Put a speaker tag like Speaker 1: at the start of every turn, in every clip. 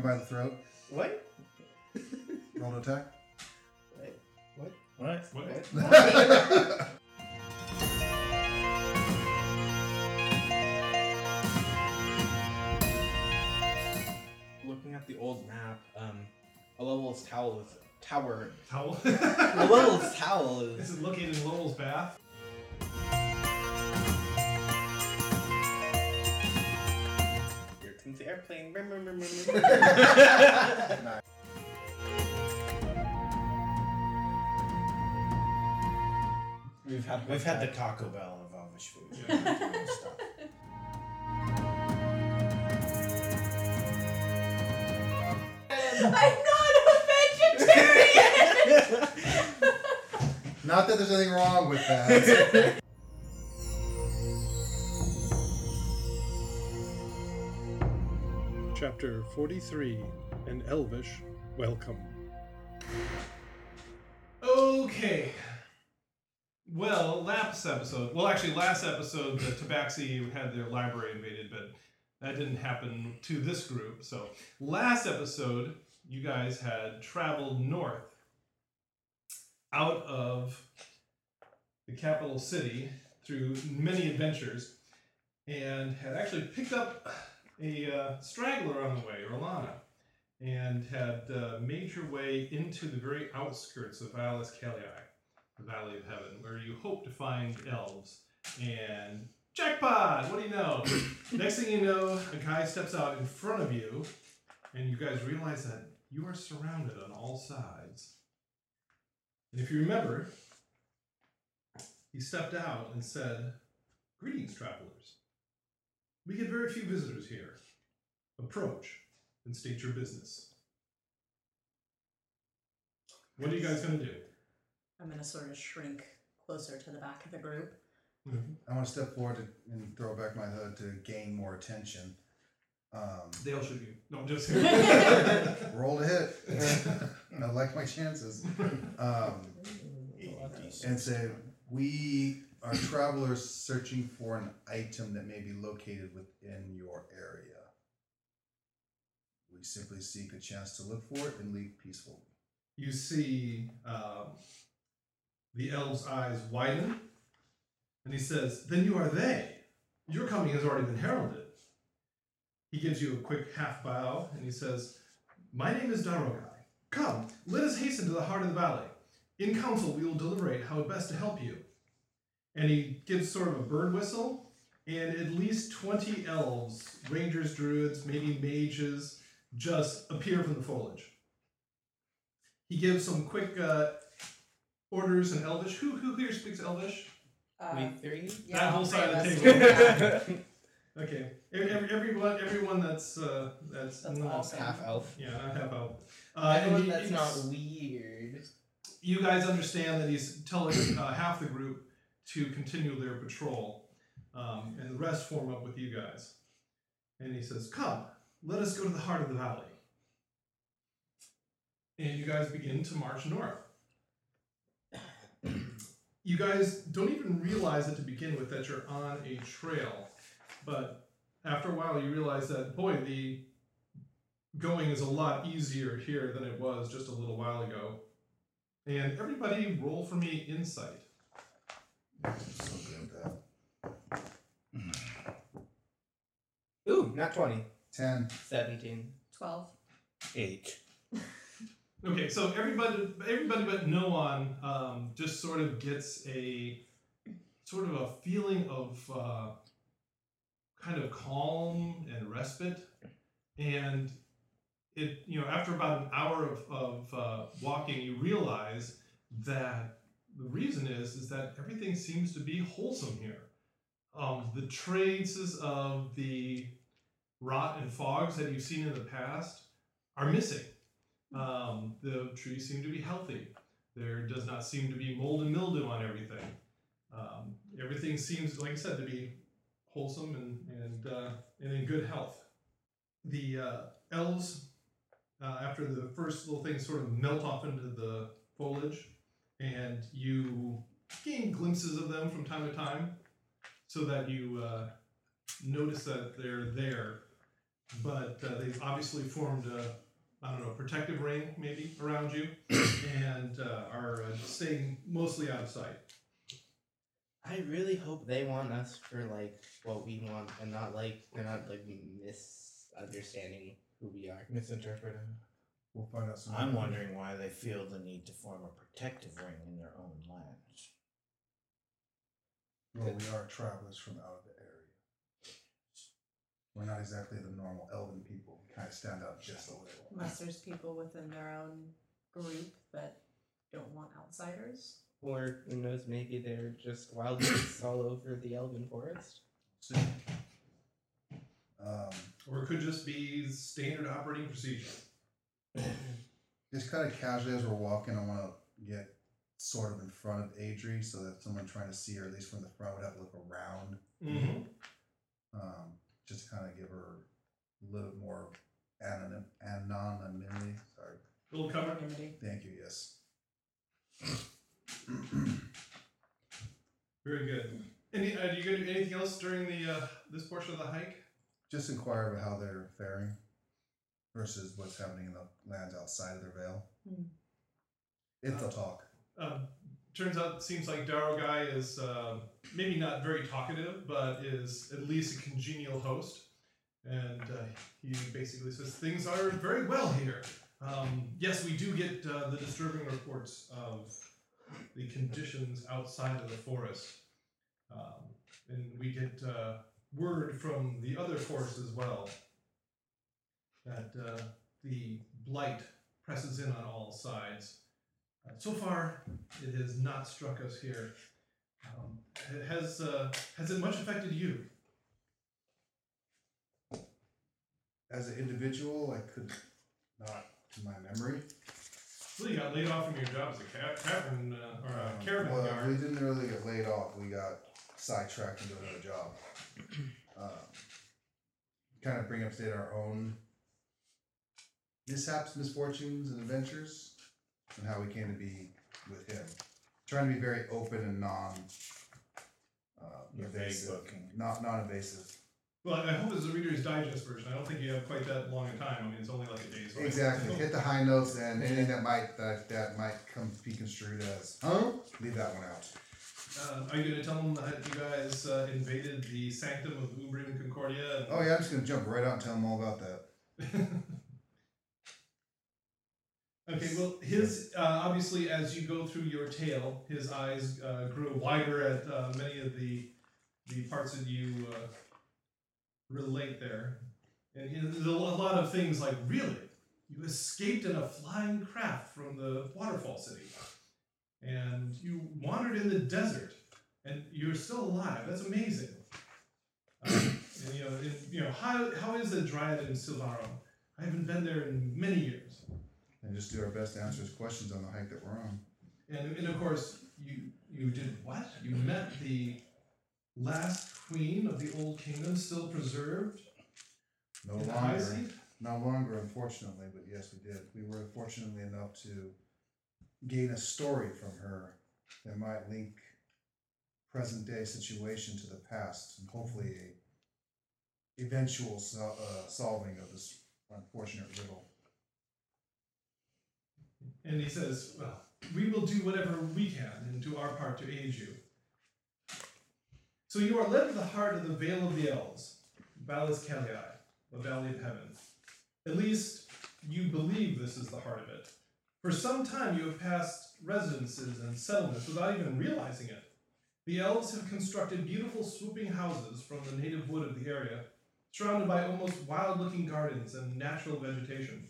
Speaker 1: him by the throat.
Speaker 2: What?
Speaker 1: Roll to attack.
Speaker 2: What? What?
Speaker 3: What?
Speaker 4: What?
Speaker 2: What? Looking at the old map, um, a Lowell's towel is tower.
Speaker 4: Towel.
Speaker 2: A Lowell's towel
Speaker 4: this
Speaker 2: is
Speaker 4: is located in Lowell's bath.
Speaker 2: Here comes airplane.
Speaker 3: We've had we've had the Taco Bell of Elvish food.
Speaker 4: Yeah.
Speaker 3: Stuff.
Speaker 5: I'm not a vegetarian!
Speaker 1: Not that there's anything wrong with that.
Speaker 6: Chapter 43 An Elvish Welcome.
Speaker 4: Okay. Well, last episode, well, actually, last episode, the Tabaxi had their library invaded, but that didn't happen to this group. So, last episode, you guys had traveled north out of the capital city through many adventures and had actually picked up a uh, straggler on the way, Rolana and had uh, made your way into the very outskirts of Valles Calii, the Valley of Heaven, where you hope to find elves. And jackpot! What do you know? Next thing you know, a guy steps out in front of you, and you guys realize that you are surrounded on all sides. And if you remember, he stepped out and said, Greetings, travelers. We get very few visitors here. Approach and state your business. What are you guys going to do?
Speaker 5: I'm gonna sort of shrink closer to the back of the group.
Speaker 1: I want to step forward to, and throw back my hood to gain more attention. Um,
Speaker 4: They'll shoot you. No, just
Speaker 1: roll to hit. I like my chances. Um, and say, We are travelers searching for an item that may be located within your area. We simply seek a chance to look for it and leave peacefully.
Speaker 4: you see um, the elf's eyes widen, and he says, Then you are they. Your coming has already been heralded. He gives you a quick half bow, and he says, My name is Darogai. Come, let us hasten to the heart of the valley. In council, we will deliberate how best to help you. And he gives sort of a bird whistle, and at least 20 elves, rangers, druids, maybe mages, just appear from the foliage. He gives some quick uh, orders in Elvish. Who who here speaks Elvish?
Speaker 5: Uh,
Speaker 2: We three.
Speaker 5: yeah,
Speaker 4: that whole side of the table. Okay, every, every, everyone everyone that's uh, that's,
Speaker 5: That's
Speaker 4: not
Speaker 5: awesome.
Speaker 2: Half elf.
Speaker 4: yeah not half elf. Uh, and
Speaker 2: Anyone
Speaker 4: he-
Speaker 2: that's not weird.
Speaker 4: you guys understand that he's telling uh, half the group to continue their patrol, um, and the rest form up with you guys. And he says, "Come, let us go to the heart of the valley." And you guys begin to march north. You guys don't even realize it to begin with that you're on a trail, but after a while you realize that boy, the going is a lot easier here than it was just a little while ago. And everybody roll for me insight.
Speaker 1: So good at that.
Speaker 2: Ooh, not 20.
Speaker 1: 10.
Speaker 2: 17.
Speaker 5: Twelve.
Speaker 3: Eight.
Speaker 4: Okay, so everybody everybody but Noan um, just sort of gets a sort of a feeling of uh, kind of calm and respite. And it you know, after about an hour of, of uh, walking, you realize that the reason is is that everything seems to be wholesome here. Um, the traces of the rot and fogs that you've seen in the past are missing. Um, the trees seem to be healthy. There does not seem to be mold and mildew on everything. Um, everything seems, like I said, to be wholesome and and, uh, and in good health. The uh, elves, uh, after the first little things sort of melt off into the foliage, and you gain glimpses of them from time to time, so that you uh, notice that they're there. but uh, they've obviously formed a, I don't know, protective ring maybe around you, and uh, are uh, staying mostly out of sight.
Speaker 2: I really hope they want us for like what we want and not like they're not like misunderstanding who we are.
Speaker 7: Misinterpreted.
Speaker 1: We'll find out soon.
Speaker 3: I'm wondering why they feel the need to form a protective ring in their own lands.
Speaker 1: Well, we are travelers from out of the area. We're not exactly the normal elven people. We kind of stand out just a little.
Speaker 5: Unless there's people within their own group that don't want outsiders.
Speaker 2: Or who knows, maybe they're just wild beasts all over the Elven Forest.
Speaker 1: See. Um,
Speaker 4: Or it could just be standard operating procedure.
Speaker 1: Just kind of casually as we're walking, I want to get sort of in front of Adri so that someone trying to see her, at least from the front, would have to look around.
Speaker 4: Mm-hmm.
Speaker 1: Um, just to kind of give her a little more anonym, anonymity. Sorry.
Speaker 4: Little cover.
Speaker 1: Thank you. Yes.
Speaker 4: Very good. Any, uh, do you gonna do anything else during the uh, this portion of the hike?
Speaker 1: Just inquire about how they're faring versus what's happening in the lands outside of their veil.
Speaker 5: Hmm.
Speaker 1: If they'll talk.
Speaker 4: Um, turns out it seems like Darogai is um maybe not very talkative, but is at least a congenial host. And uh, he basically says things are very well here. Um, yes, we do get uh, the disturbing reports of the conditions outside of the forest, um, and we get uh, word from the other forest as well that uh, the blight presses in on all sides. Uh, so far, it has not struck us here. Um, has uh, has it much affected you?
Speaker 1: As an individual, I could not, to my memory.
Speaker 4: Well, you got laid off from your job as a ca- cavern uh, or a caravan
Speaker 1: well,
Speaker 4: guard.
Speaker 1: we didn't really get laid off. We got sidetracked into another job. Um, kind of bring up to date our own mishaps, misfortunes, and adventures, and how we came to be with him. Trying to be very open and non. Uh,
Speaker 3: You're vague
Speaker 1: evasive.
Speaker 3: booking.
Speaker 1: Not non-invasive.
Speaker 4: Well, I hope it's a Reader's Digest version. I don't think you have quite that long a time. I mean, it's only like a day's worth.
Speaker 1: Exactly. Hit the high notes and anything that might that, that might come be construed as huh? Leave that one out.
Speaker 4: Uh, are you going to tell them that you guys uh, invaded the sanctum of Umbrim and Concordia? And,
Speaker 1: Oh yeah, I'm just gonna jump right out and tell them all about that.
Speaker 4: okay, well, his uh, obviously, as you go through your tale, his eyes uh, grew wider at uh, many of the the parts that you uh, relate there, and he- there's a lot of things like really, you escaped in a flying craft from the waterfall city, and you wandered in the desert, and you're still alive. That's amazing. Um, and, you know, and, you know how, how is the Dryad in Silvaro? I haven't been there in many years.
Speaker 1: And just do our best to answer his questions on the hike that we're on.
Speaker 4: And, and of course, you you did what? You met the last queen of the old kingdom, still preserved
Speaker 1: No
Speaker 4: in the high
Speaker 1: longer, no longer, unfortunately, but yes, we did. We were fortunately enough to gain a story from her that might link present day situation to the past, and hopefully a eventual sol- uh, solving of this unfortunate riddle.
Speaker 4: And he says, Well, we will do whatever we can and do our part to aid you. So you are led to the heart of the Vale of the Elves, Valles Calii, the Valley of Heaven. At least you believe this is the heart of it. For some time you have passed residences and settlements without even realizing it. The elves have constructed beautiful swooping houses from the native wood of the area, surrounded by almost wild looking gardens and natural vegetation.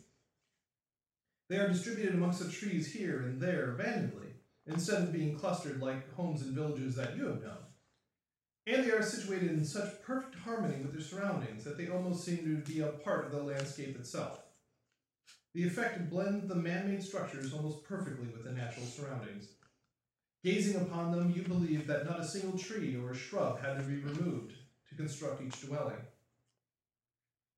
Speaker 4: They are distributed amongst the trees here and there randomly, instead of being clustered like homes and villages that you have known. And they are situated in such perfect harmony with their surroundings that they almost seem to be a part of the landscape itself. The effect blends the man made structures almost perfectly with the natural surroundings. Gazing upon them, you believe that not a single tree or shrub had to be removed to construct each dwelling.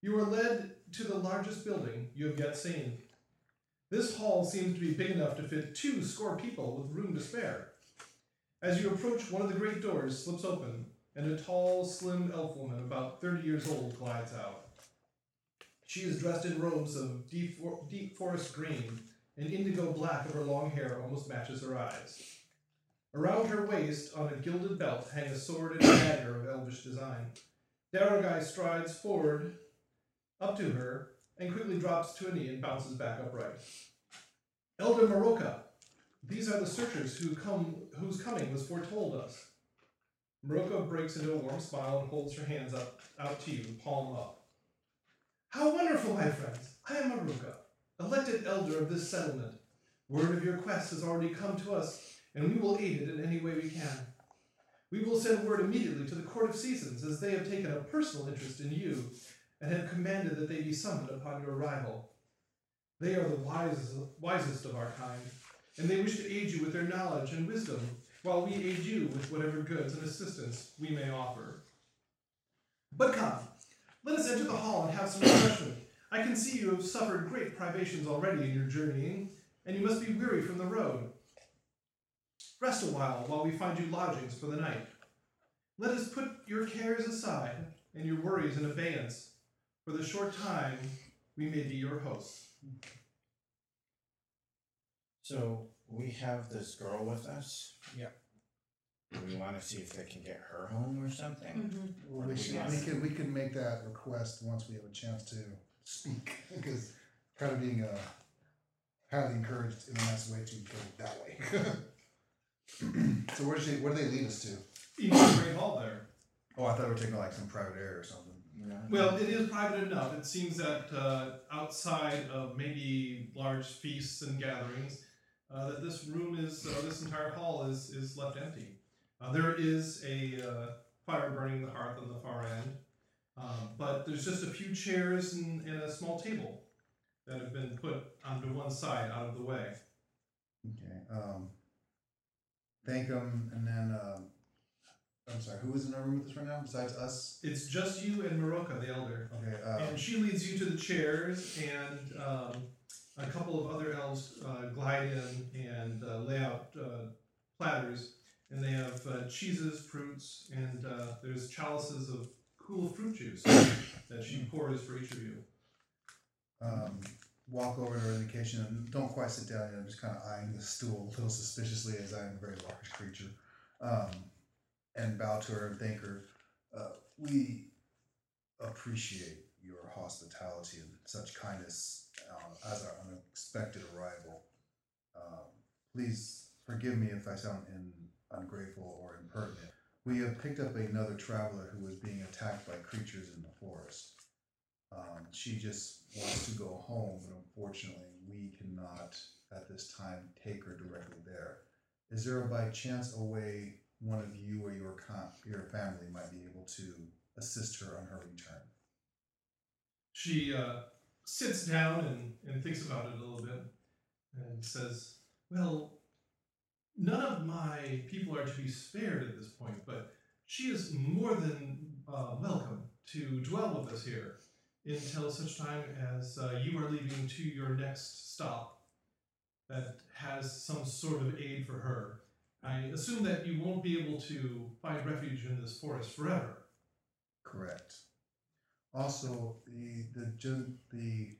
Speaker 4: You are led to the largest building you have yet seen. This hall seems to be big enough to fit two score people with room to spare. As you approach, one of the great doors slips open, and a tall, slim elf woman about 30 years old glides out. She is dressed in robes of deep, deep forest green, and indigo black of her long hair almost matches her eyes. Around her waist, on a gilded belt, hang a sword and a dagger of elvish design. Darogai strides forward up to her and quickly drops to a knee and bounces back upright. Elder Maroka, these are the searchers who come whose coming was foretold us. Maroka breaks into a warm smile and holds her hands up out to you, palm up. How wonderful, my friends! I am Maroka, elected elder of this settlement. Word of your quest has already come to us, and we will aid it in any way we can. We will send word immediately to the Court of Seasons, as they have taken a personal interest in you and have commanded that they be summoned upon your arrival. They are the wisest, wisest of our kind, and they wish to aid you with their knowledge and wisdom, while we aid you with whatever goods and assistance we may offer. But come, let us enter the hall and have some refreshment. I can see you have suffered great privations already in your journeying, and you must be weary from the road. Rest a while while we find you lodgings for the night. Let us put your cares aside and your worries in abeyance for the short time we may be your hosts.
Speaker 3: So we have this girl with us.
Speaker 2: Yep.
Speaker 3: We want to see if they can get her home or something?
Speaker 1: Well, we, should, we can we can make that request once we have a chance to speak because kind of being uh, highly encouraged in a nice way to go that way. so where does she, where do they lead us to?
Speaker 4: In the Great Hall there.
Speaker 1: Oh, I thought we were taking like some private area or something.
Speaker 4: Well, it is private enough. It seems that uh, outside of maybe large feasts and gatherings, uh, that this room is, uh, this entire hall is, is left empty. Uh, there is a uh, fire burning in the hearth on the far end, um, but there's just a few chairs and, and a small table that have been put onto one side out of the way.
Speaker 1: Okay. Um, thank them, and then um, I'm sorry. Who is in the room with us right now besides us?
Speaker 4: It's just you and Maroka, the elder.
Speaker 1: Okay. Uh,
Speaker 4: And she leads you to the chairs, and um, a couple of other elves uh, glide in and uh, lay out uh, platters. And they have uh, cheeses, fruits, and uh, there's chalices of cool fruit juice that she pours for each of you.
Speaker 1: um, walk over to her indication and don't quite sit down yet. I'm just kind of eyeing the stool a little suspiciously as I am a very large creature. Um, and bow to her and thank her. Uh, we appreciate your hospitality and such kindness uh, as our unexpected arrival. Um, please forgive me if I sound in, ungrateful or impertinent. We have picked up another traveler who was being attacked by creatures in the forest. Um, she just wants to go home, but unfortunately, we cannot at this time take her directly there. Is there by chance a way one of you or your con- your family might be able to assist her on her return?
Speaker 4: She uh, sits down and, and thinks about it a little bit and says, Well, none of my people are to be spared at this point, but she is more than uh, welcome to dwell with us here until such time as uh, you are leaving to your next stop that has some sort of aid for her. I assume that you won't be able to find refuge in this forest forever.
Speaker 1: Correct. Also, the the gen- the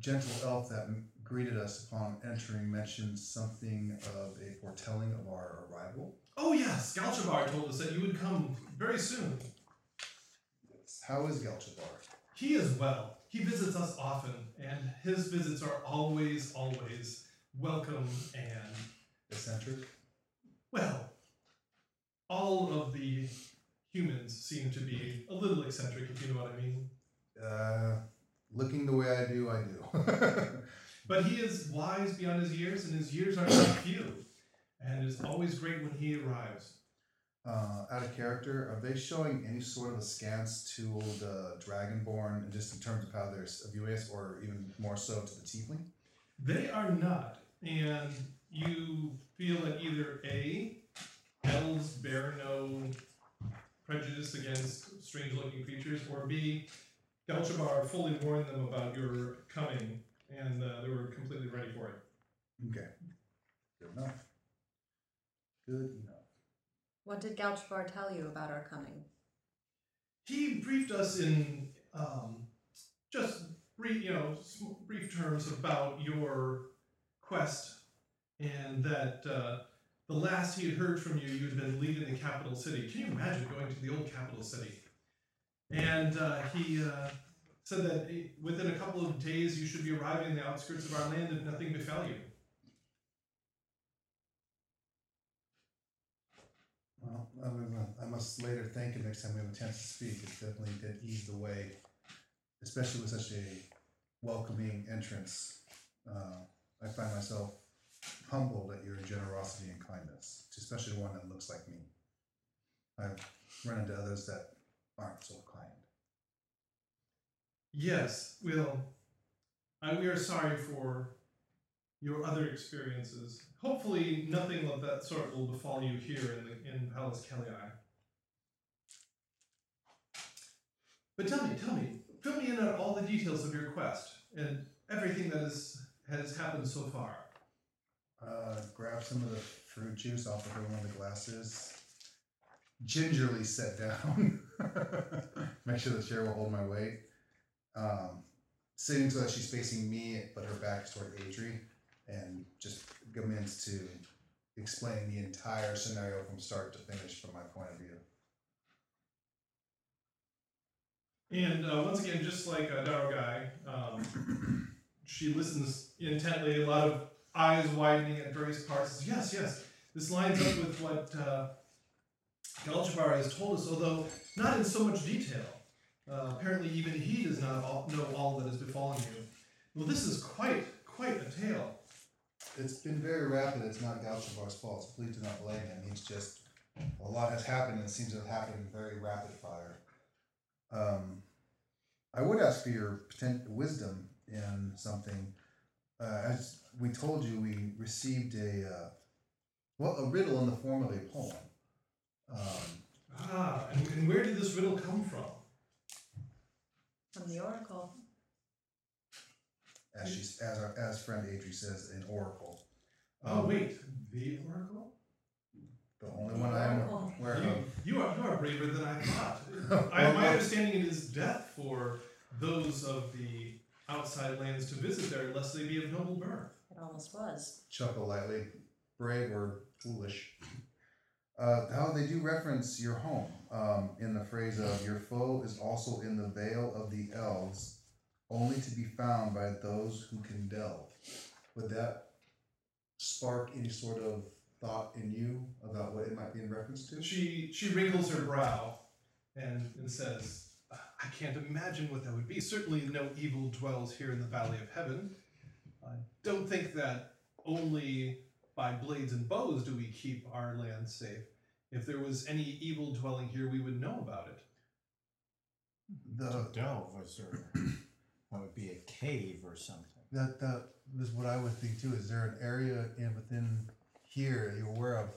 Speaker 1: gentle elf that m- greeted us upon entering mentioned something of a foretelling of our arrival.
Speaker 4: Oh yes, Galchabar told us that you would come very soon.
Speaker 1: How is Galchabar?
Speaker 4: He is well. He visits us often, and his visits are always, always welcome and,
Speaker 1: Eccentric?
Speaker 4: Well, all of the humans seem to be a little eccentric, if you know what I mean.
Speaker 1: Uh, looking the way I do, I do.
Speaker 4: But he is wise beyond his years, and his years are not few. And it is always great when he arrives.
Speaker 1: uh, out of character, are they showing any sort of askance to the Dragonborn, just in terms of how they're viewing us, or even more so to the Tiefling?
Speaker 4: They are not, and you feel that either A, elves bear no prejudice against strange looking creatures, or B, Galchabar fully warned them about your coming, and uh, they were completely ready for it.
Speaker 1: Okay. Good enough. Good enough.
Speaker 5: What did Galchabar tell you about our coming?
Speaker 4: He briefed us in um, just brief, you know, brief terms about your quest, and that uh, the last he had heard from you, you had been leaving the capital city. Can you imagine going to the old capital city? And uh, he uh, said that within a couple of days you should be arriving in the outskirts of our land if nothing befell you.
Speaker 1: Well, I, I must later thank him next time we have a chance to speak. It definitely did ease the way, especially with such a welcoming entrance. Uh, I find myself humbled at your generosity and kindness, especially one that looks like me. I've run into others that aren't so kind.
Speaker 4: Yes, well, I, we are sorry for your other experiences. Hopefully, nothing of that sort will befall you here in the in Valles Calii. But tell me, tell me, fill me in on all the details of your quest and everything that is, has happened so far.
Speaker 1: Uh, grab some of the fruit juice off of one of the glasses. Gingerly sit down. Make sure the chair will hold my weight. Um, sitting so that she's facing me, but her back's toward Adri, and just commence to explain the entire scenario from start to finish from my point of view.
Speaker 4: And uh, once again, just like uh, Darogai, um, she listens intently, a lot of eyes widening at various parts. Yes, yes, this lines up with what uh, has told us, although not in so much detail. Uh, apparently, even he does not all, know all that has befallen you. Well, this is quite, quite a tale.
Speaker 1: It's been very rapid. It's not Galchabar's fault. Please do not blame him. He's just a lot has happened and seems to have happened very rapid fire. Um, I would ask for your wisdom in something. Uh, as we told you, we received a uh, well a riddle in the form of a poem. Um,
Speaker 4: Ah, and, and where did this riddle come from?
Speaker 5: From the Oracle.
Speaker 1: as she as our as friend Adri says, an oracle.
Speaker 4: Oh,
Speaker 1: Um,
Speaker 4: wait, the Oracle?
Speaker 1: the only one I am
Speaker 5: Oracle.
Speaker 1: aware of.
Speaker 4: You, you, are, you are braver than I thought.
Speaker 1: Well,
Speaker 4: I, my understanding it is death for those of the outside lands to visit there unless they be of noble birth.
Speaker 5: It almost was.
Speaker 1: chuckle lightly, brave or foolish. Uh, how they do reference your home um, in the phrase of your foe is also in the vale of the elves, only to be found by those who can delve. Would that spark any sort of thought in you about what it might be in reference to?
Speaker 4: She she wrinkles her brow and, and says, I can't imagine what that would be. Certainly no evil dwells here in the Valley of Heaven. I don't think that only by blades and bows do we keep our land safe. If there was any evil dwelling here, we would know about it.
Speaker 1: The
Speaker 3: To delve, was there, that would be a cave or something.
Speaker 1: That that is what I would think too. Is there an area in within here you're aware of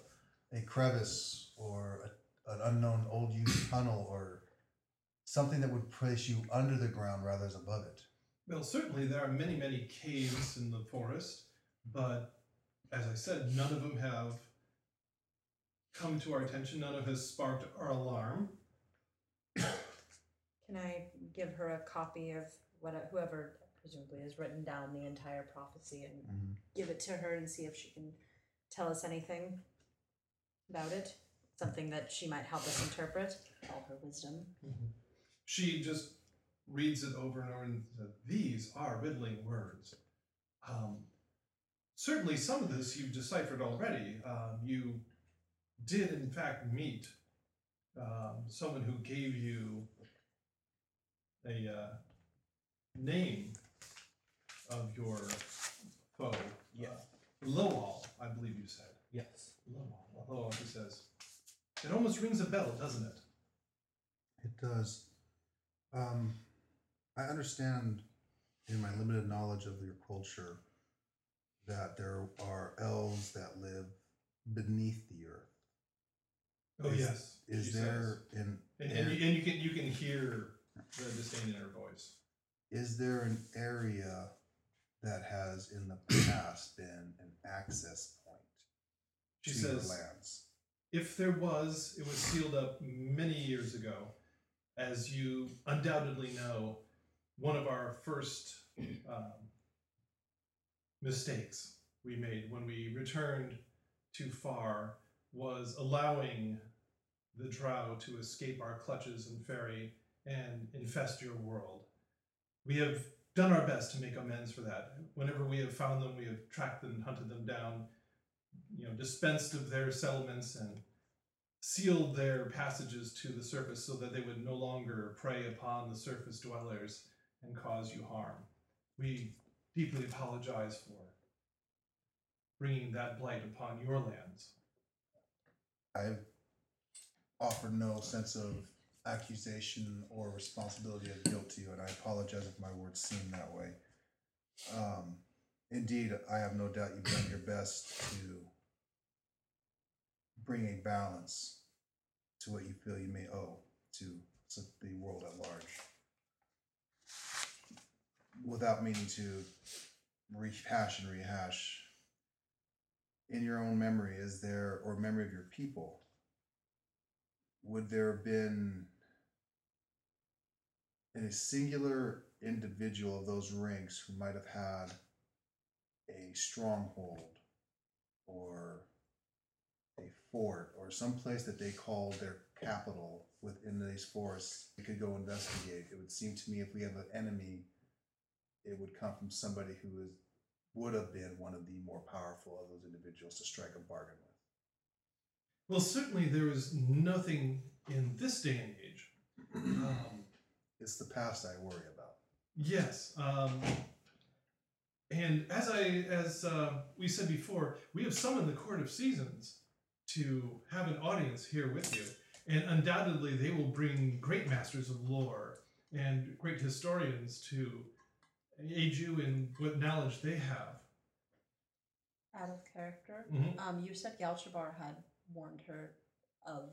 Speaker 1: a crevice or a, an unknown old used tunnel or something that would place you under the ground rather than above it?
Speaker 4: Well, certainly there are many, many caves in the forest, but as I said, none of them have come to our attention. None of has sparked our alarm.
Speaker 5: Can I give her a copy of what whoever presumably has written down the entire prophecy and mm-hmm. give it to her and see if she can tell us anything about it? Something that she might help us interpret. All her wisdom. Mm-hmm.
Speaker 4: She just reads it over and over and says, These are riddling words. Um, certainly, some of this you've deciphered already. Um, you did, in fact, meet um, someone who gave you a uh, name of your foe.
Speaker 2: Yeah.
Speaker 4: Uh, Lowall, I believe you said.
Speaker 2: Yes.
Speaker 4: Lowall. Lowall, he says. It almost rings a bell, doesn't it?
Speaker 1: It does. Um, I understand in my limited knowledge of your culture that there are elves that live beneath the earth.
Speaker 4: Oh
Speaker 1: Is-
Speaker 4: yes.
Speaker 1: Is
Speaker 4: she
Speaker 1: there
Speaker 4: says.
Speaker 1: an
Speaker 4: And, and, you, and you can you can hear the disdain in her voice.
Speaker 1: is there an area that has in the past been an access point
Speaker 4: She
Speaker 1: to
Speaker 4: says,
Speaker 1: lands?
Speaker 4: if there was, it was sealed up many years ago. As you undoubtedly know, one of our first um, mistakes we made when we returned too far was allowing the drow to escape our clutches and ferry and infest your world. We have done our best to make amends for that. Whenever we have found them, we have tracked them, hunted them down, you know, dispensed of their settlements and sealed their passages to the surface so that they would no longer prey upon the surface dwellers and cause you harm. We deeply apologize for bringing that blight upon your lands.
Speaker 1: I've offered no sense of accusation or responsibility of guilt to you, and I apologize if my words seem that way. Um, indeed, I have no doubt you've done your best to bring a balance to what you feel you may owe to the world at large. Without meaning to rehash and rehash, in your own memory, is there, or memory of your people, would there have been a singular individual of those ranks who might have had a stronghold or a fort or some place that they called their capital within these forests they could go investigate? It would seem to me if we have an enemy it would come from somebody who is would have been one of the more powerful of those individuals to strike a bargain with
Speaker 4: Well, certainly there is nothing in this day and age. Um,
Speaker 1: it's the past I worry about.
Speaker 4: Yes. Um, and as I as uh, we said before, we have summoned the Court of Seasons to have an audience here with you, and undoubtedly they will bring great masters of lore and great historians to aid you in what knowledge they have.
Speaker 5: Out of character.
Speaker 4: Mhm.
Speaker 5: Um, you said Galchabar had warned her of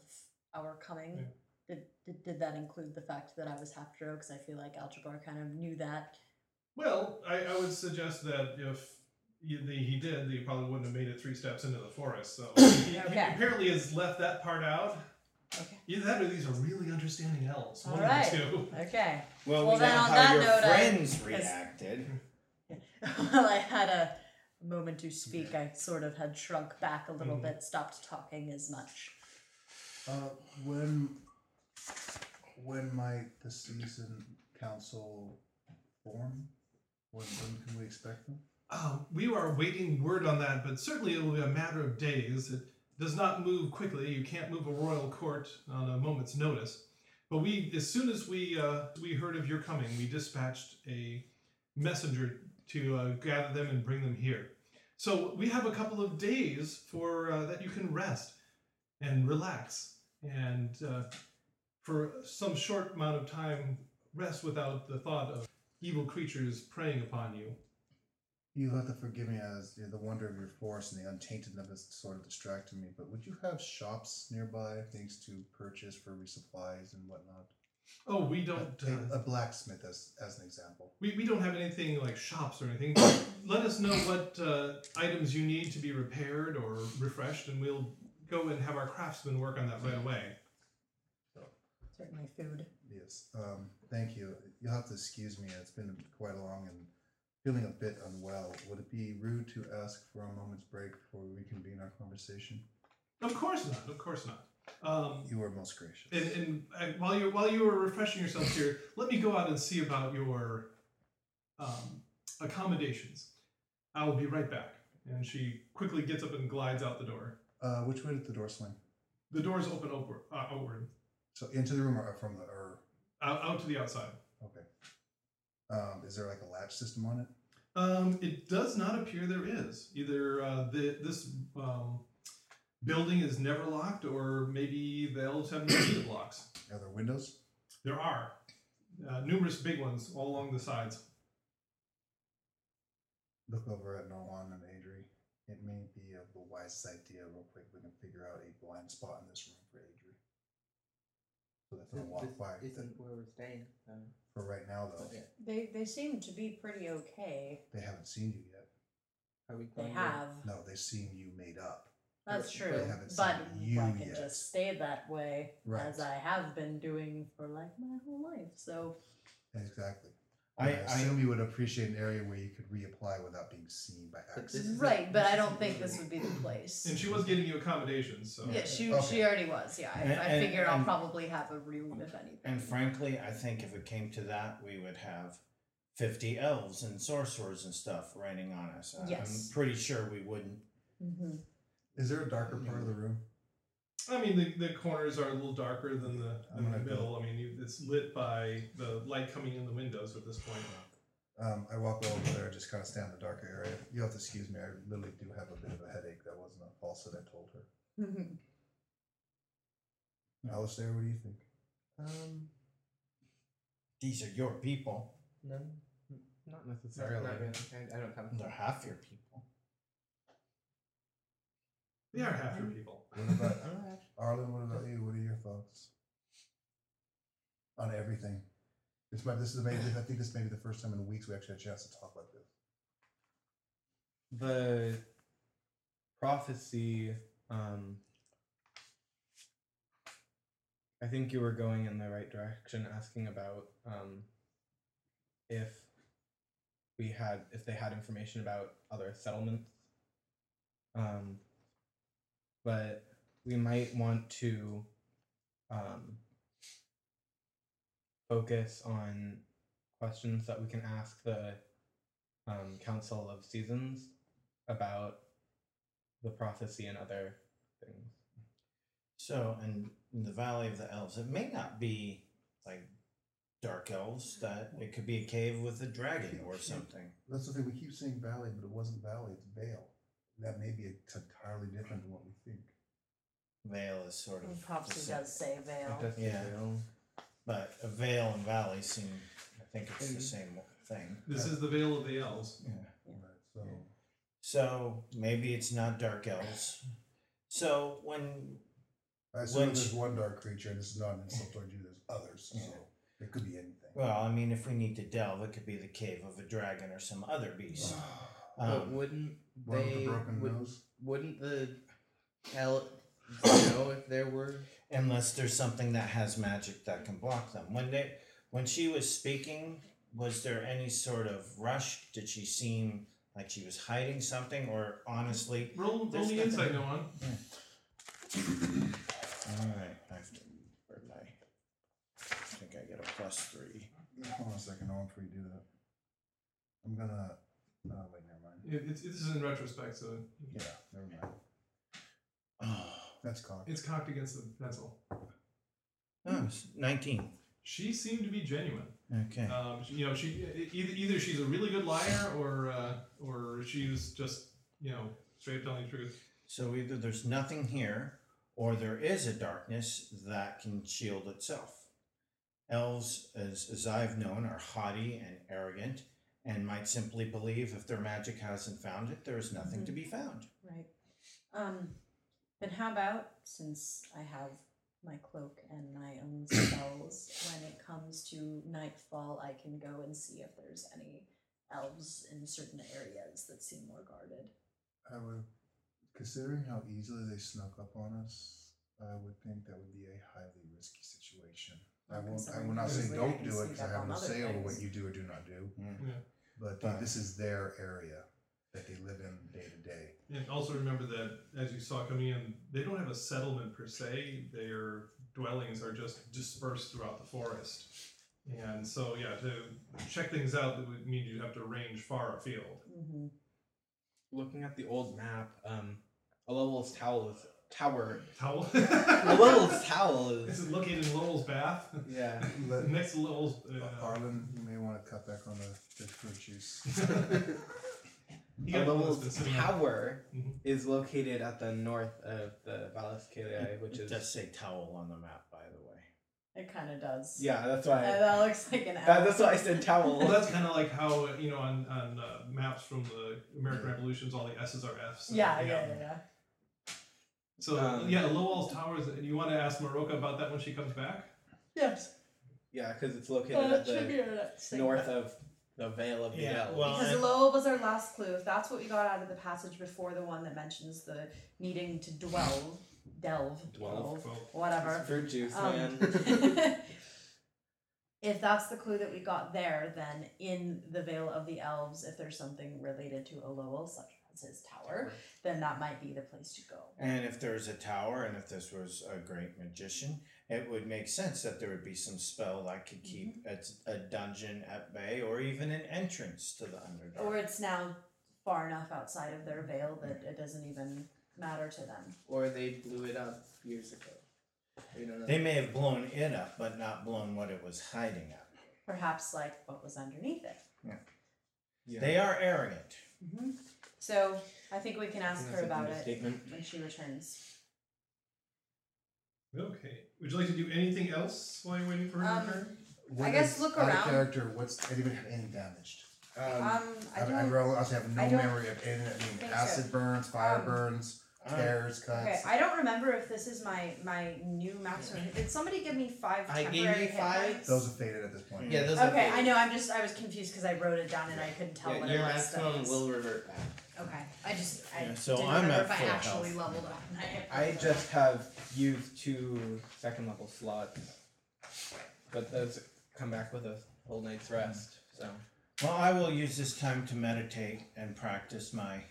Speaker 5: our coming. Did, did did that include the fact that I was half drow? Because I feel like Galchabar kind of knew that.
Speaker 4: Well, I, I would suggest that if you, the, he did, he probably wouldn't have made it three steps into the forest. So he, he
Speaker 5: Okay.
Speaker 4: apparently has left that part out.
Speaker 5: Okay.
Speaker 4: Either that or these are really understanding elves.
Speaker 5: All
Speaker 4: One
Speaker 5: right.
Speaker 4: of the two.
Speaker 5: Okay.
Speaker 3: Well,
Speaker 5: Well,
Speaker 3: we
Speaker 5: then
Speaker 3: know
Speaker 5: on
Speaker 3: how
Speaker 5: that
Speaker 3: your
Speaker 5: note, I-
Speaker 3: friends
Speaker 5: as-
Speaker 3: reacted.
Speaker 5: Well, I had a moment to speak. I sort of had shrunk back a little
Speaker 4: Mhm.
Speaker 5: bit, stopped talking as much.
Speaker 1: Uh, when when might the season council form? When, when can we expect them?
Speaker 4: Um, we are waiting word on that, but certainly it will be a matter of days. It does not move quickly. You can't move a royal court on a moment's notice. But we, as soon as we uh, we heard of your coming, we dispatched a messenger to uh, gather them and bring them here. So we have a couple of days for uh, that you can rest and relax, and uh, for some short amount of time, rest without the thought of evil creatures preying upon you.
Speaker 1: You'll have to forgive me as you know, the wonder of your force and the untaintedness sort of distracted me. But would you have shops nearby, things to purchase for resupplies and whatnot?
Speaker 4: Oh, we don't.
Speaker 1: a,
Speaker 4: Uh,
Speaker 1: a blacksmith, as as an example.
Speaker 4: we, we don't have anything like shops or anything. But let us know what uh, items you need to be repaired or refreshed, and we'll go and have our craftsmen work on that right away.
Speaker 5: Certainly, food.
Speaker 1: Yes. Um, thank you. You'll have to excuse me. It's been quite a long and feeling a bit unwell. Would it be rude to ask for a moment's break before we reconvene our conversation?
Speaker 4: Of course not. Of course not. Um,
Speaker 1: You are most gracious.
Speaker 4: and and while you while you were refreshing yourself here, let me go out and see about your um, accommodations. I will be right back. And she quickly gets up and glides out the door.
Speaker 1: Uh, which way did the door swing?
Speaker 4: The doors open over, uh, outward,
Speaker 1: So into the room or from the or
Speaker 4: out, out to the outside.
Speaker 1: okay. Um, is there like a latch system on it?
Speaker 4: Um, it does not appear there is. Either uh, the, this um, building is never locked, or maybe the elves have no need of locks.
Speaker 1: Are there windows?
Speaker 4: There are uh, numerous big ones all along the sides.
Speaker 1: Look over at Norwan and Adri. It may be a, the wisest idea real quick. We can figure out a blind spot in this room for Adri. So that they'll walk by.
Speaker 2: Isn't where we're staying. So.
Speaker 1: For right now, though,
Speaker 2: Okay.
Speaker 5: They they seem to be pretty okay.
Speaker 1: they haven't seen you yet.
Speaker 2: Are we
Speaker 5: They
Speaker 2: going to-
Speaker 5: have.
Speaker 1: No, they've seen you made up.
Speaker 5: That's
Speaker 1: They
Speaker 5: true.
Speaker 1: haven't
Speaker 5: But
Speaker 1: seen you
Speaker 5: I can
Speaker 1: yet.
Speaker 5: just stay that way
Speaker 1: Right.
Speaker 5: as I have been doing for like my whole life. So
Speaker 1: Exactly. I,
Speaker 3: I, I,
Speaker 1: assume you would appreciate an area where you could reapply without being seen by
Speaker 2: But this
Speaker 1: accident.
Speaker 2: is
Speaker 5: Right, but I don't think this would be the place.
Speaker 4: And she was getting you accommodations, so.
Speaker 5: Yeah, she
Speaker 1: Okay.
Speaker 5: she already was. Yeah, I,
Speaker 3: And-
Speaker 5: I
Speaker 3: and-
Speaker 5: figure I'll
Speaker 3: and-
Speaker 5: probably have a room if anything.
Speaker 3: and frankly, I think if it came to that, we would have fifty elves and sorcerers and stuff raining on us. I-
Speaker 5: Yes.
Speaker 3: I'm pretty sure we wouldn't.
Speaker 5: hmm
Speaker 1: Is there a darker part of the room?
Speaker 4: I mean, the, the corners are a little darker than the, than the
Speaker 1: gonna go-
Speaker 4: middle. I mean, you, it's lit by the light coming in the windows at this point.
Speaker 1: Um, I walk over there, just kind of stand in the darker area. You have to excuse me. I literally do have a bit of a headache. That wasn't a falsehood I told her.
Speaker 5: hmm
Speaker 1: Alistair, what do you think?
Speaker 2: Um,
Speaker 3: These are your people.
Speaker 2: no, not necessarily.
Speaker 3: Not really.
Speaker 2: I, I don't have.
Speaker 3: They're half your people.
Speaker 4: They are half your people.
Speaker 1: What about Arlen? What about you? What are your thoughts on everything? This might. This is maybe. I think this may be the first time in weeks we actually had a chance to talk like this.
Speaker 2: the prophecy um i think you were going in the right direction asking about um if we had if they had information about other settlements um but we might want to um focus on questions that we can ask the um, Council of Seasons about the prophecy and other things.
Speaker 3: So, and in the Valley of the Elves, it may not be like dark elves. That it could be a cave with a dragon or something.
Speaker 1: That's the thing. We keep saying valley, but it wasn't valley. It's vale. That may be entirely different than what we think.
Speaker 3: Vale is sort of the
Speaker 5: Prophecy
Speaker 3: same.
Speaker 5: does say veil.
Speaker 2: It does
Speaker 3: Yeah.
Speaker 2: feel-
Speaker 3: but a vale and valley seem. I think it's the same thing.
Speaker 4: This is the Veil of the Elves.
Speaker 3: Yeah.
Speaker 1: Right. So
Speaker 3: So maybe it's not dark elves. So when
Speaker 1: I assume
Speaker 3: When
Speaker 1: there's
Speaker 3: she-
Speaker 1: one dark creature, and this is not an insult toward you. There's others.
Speaker 3: Yeah.
Speaker 1: So it could be anything.
Speaker 3: well, I mean, if we need to delve, it could be the cave of a dragon or some other beast.
Speaker 2: but
Speaker 3: Um,
Speaker 2: wouldn't
Speaker 1: One with
Speaker 2: they?
Speaker 1: the broken
Speaker 2: would,
Speaker 1: nose.
Speaker 2: Wouldn't the hell know if there were?
Speaker 3: unless there's something that has magic that can block them. When they when she was speaking, was there any sort of rush? Did she seem like she was hiding something, or honestly?
Speaker 4: Roll, roll
Speaker 3: There's
Speaker 4: me
Speaker 3: nothing-
Speaker 4: insight, no one.
Speaker 3: All right, I have to. Where my? I I think I get a plus three.
Speaker 1: Hold on a second. I want before you do that. I'm gonna. Wait, never mind.
Speaker 4: It, it's, this is in retrospect, so
Speaker 1: Yeah, never mind.
Speaker 3: Oh,
Speaker 1: That's cocked.
Speaker 4: it's cocked against the pencil.
Speaker 3: oh, it's nineteen.
Speaker 4: She seemed to be genuine.
Speaker 3: Okay.
Speaker 4: Um, you know, she e- either either she's a really good liar or uh, or she's just you know straight up telling the truth.
Speaker 3: So either there's nothing here, or there is a darkness that can shield itself. Elves, as, as I've known, are haughty and arrogant, and might simply believe if their magic hasn't found it, there is nothing to be found.
Speaker 5: Right. Um, then how about since I have my cloak and my own spells, when it comes to nightfall, I can go and see if there's any elves in certain areas that seem more guarded.
Speaker 1: I would, considering how easily they snuck up on us, I would think that would be a highly risky situation. I won't. I
Speaker 5: considering
Speaker 1: will not
Speaker 5: how
Speaker 1: say don't do it because I have no say over what you do or do not do.
Speaker 4: Yeah.
Speaker 1: But
Speaker 3: But-
Speaker 1: this is their area that they live in day to day.
Speaker 4: And also remember that as you saw coming in, they don't have a settlement per se. Their dwellings are just dispersed throughout the forest. And so, yeah, to check things out, that would mean you'd have to range far afield.
Speaker 5: Mm-hmm.
Speaker 2: Looking at the old map, um, a Lowell's Tower is tower.
Speaker 4: Towel.
Speaker 2: A Lowell's Towel
Speaker 4: This
Speaker 2: is
Speaker 4: is located in Lowell's Bath,
Speaker 2: yeah.
Speaker 1: Let,
Speaker 4: next to Lowell's. Uh,
Speaker 1: Arlen, you may want to cut back on the, the fruit juice.
Speaker 4: you
Speaker 2: A
Speaker 4: got one that's
Speaker 2: Lowell's
Speaker 4: been sitting on-
Speaker 2: Tower
Speaker 4: Mhm.
Speaker 2: is located at the north of the Valles Calii, which
Speaker 3: it
Speaker 2: is
Speaker 3: does say towel on the map, by the way.
Speaker 5: It kind of does.
Speaker 2: yeah. That's
Speaker 5: Uh,
Speaker 2: why.
Speaker 5: that looks like an
Speaker 2: that, that's why I said towel.
Speaker 4: Well, that's kind of like how uh, you know on on uh, maps from the American Revolutions, all the S's are F's. and
Speaker 5: Yeah,
Speaker 4: everything
Speaker 5: yeah,
Speaker 4: else.
Speaker 5: yeah, yeah.
Speaker 4: So
Speaker 2: Um,
Speaker 4: yeah, Lowell's Towers. You want to ask Maroka about that when she comes back?
Speaker 5: Yes.
Speaker 2: yeah, because it's located
Speaker 5: Uh,
Speaker 2: at the
Speaker 5: be a thing.
Speaker 2: north of the Vale of the
Speaker 3: Yeah,
Speaker 2: Elves.
Speaker 3: well,
Speaker 5: Because
Speaker 3: and-
Speaker 5: Lowell was our last clue. If that's what we got out of the passage before the one that mentions the needing to dwell, delve,
Speaker 2: Dwell.
Speaker 5: delve, whatever.
Speaker 2: Fruit juice,
Speaker 5: Um,
Speaker 2: man.
Speaker 7: if that's the clue that we got there, then in the Vale of the Elves, if there's something related to Aloel, such as his tower, then that might be the place to go.
Speaker 3: And if there's a tower, and if this was a great magician, it would make sense that there would be some spell that could keep
Speaker 7: Mm-hmm.
Speaker 3: a, a dungeon at bay, or even an entrance to the Underdark.
Speaker 7: Or it's now far enough outside of their veil that it doesn't even matter to them.
Speaker 2: Or they blew it up years ago. We don't know.
Speaker 3: They may have blown it up, but not blown what it was hiding up.
Speaker 7: Perhaps like what was underneath it.
Speaker 2: yeah.
Speaker 3: They are arrogant.
Speaker 7: hmm So I think we can ask her about it
Speaker 2: Statement.
Speaker 7: when she returns.
Speaker 4: Okay. Would you like to do anything else while you're waiting for her
Speaker 7: Um,
Speaker 4: to return?
Speaker 1: What
Speaker 7: guess
Speaker 1: is-
Speaker 7: look
Speaker 1: out of
Speaker 7: around.
Speaker 1: character, what's anybody have any damaged?
Speaker 2: Um,
Speaker 7: Um, I
Speaker 1: I, I,
Speaker 7: don't.
Speaker 1: really also have no
Speaker 7: I don't
Speaker 1: memory of any. I mean,
Speaker 7: think
Speaker 1: acid
Speaker 7: so.
Speaker 1: burns, fire
Speaker 7: Um,
Speaker 1: burns,
Speaker 3: Um,
Speaker 1: tears, cuts.
Speaker 7: Okay, I don't remember if this is my my new maximum. Did somebody give me five
Speaker 2: I gave
Speaker 7: temporary
Speaker 2: you
Speaker 7: hit
Speaker 2: five.
Speaker 7: points?
Speaker 1: Those have faded at this point.
Speaker 2: yeah, those are
Speaker 7: Okay, I know. I'm just I was confused because I wrote it down and I couldn't tell
Speaker 2: Yeah,
Speaker 7: what
Speaker 2: your
Speaker 7: it was.
Speaker 2: maximum will revert back.
Speaker 7: Okay, I just I
Speaker 3: Yeah, so
Speaker 7: didn't
Speaker 3: I'm
Speaker 7: remember
Speaker 3: at
Speaker 7: if I
Speaker 3: full
Speaker 7: actually
Speaker 3: health.
Speaker 7: leveled up.
Speaker 2: I just have used two second level slots, but those come back with a whole night's rest. So
Speaker 3: Well, I will use this time to meditate and practice my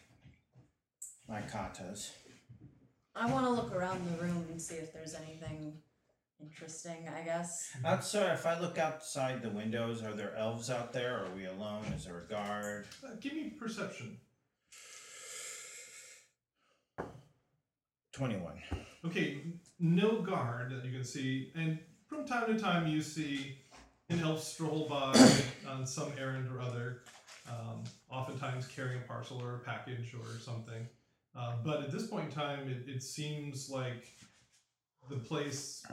Speaker 3: my katas.
Speaker 7: I want to look around the room and see if there's anything interesting. I guess.
Speaker 3: Outside, if I look outside the windows, are there elves out there? Are we alone? Is there a guard?
Speaker 4: Uh, give me perception.
Speaker 3: Twenty-one.
Speaker 4: Okay, no guard that you can see, and from time to time you see an elf stroll by on some errand or other, um, oftentimes carrying a parcel or a package or something. Uh, but at this point in time, it, it seems like the place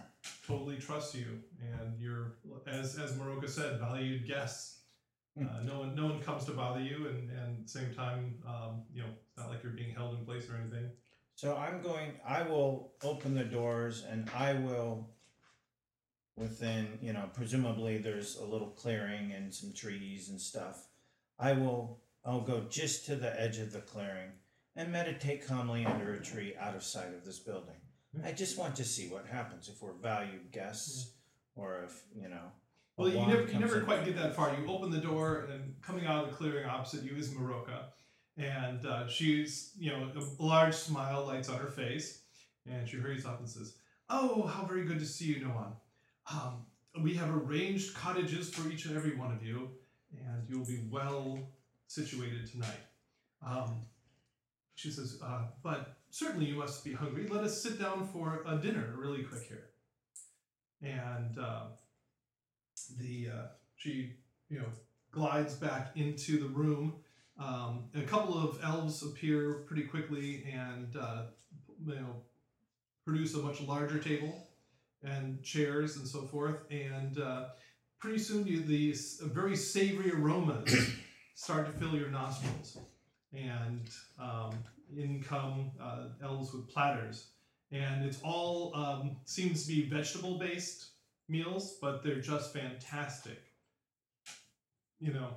Speaker 4: totally trusts you, and you're, as as Maroka said, valued guests. Uh, no one, no one comes to bother you, and and same time, um, you know, it's not like you're being held in place or anything.
Speaker 3: So I'm going. I will open the doors, and I will. Within, you know, presumably there's a little clearing and some trees and stuff. I will. I'll go just to the edge of the clearing and meditate calmly under a tree, out of sight of this building. I just want to see what happens if we're valued guests, or if you know.
Speaker 4: Well, you never, you never quite get that far. You open the door, and coming out of the clearing opposite you is Maroka, and uh, she's, you know, a large smile lights on her face, and she hurries up and says, "Oh, how very good to see you, Noan. Um, we have arranged cottages for each and every one of you, and you'll be well situated tonight." Um, she says, uh, "But certainly you must be hungry. Let us sit down for a dinner, really quick here." And uh, the uh, she you know glides back into the room. Um, a couple of elves appear pretty quickly and uh, you know produce a much larger table and chairs and so forth. And uh, pretty soon you these very savory aromas start to fill your nostrils, and um, in come uh, elves with platters. And it's all um, seems to be vegetable based meals, but they're just fantastic. You know,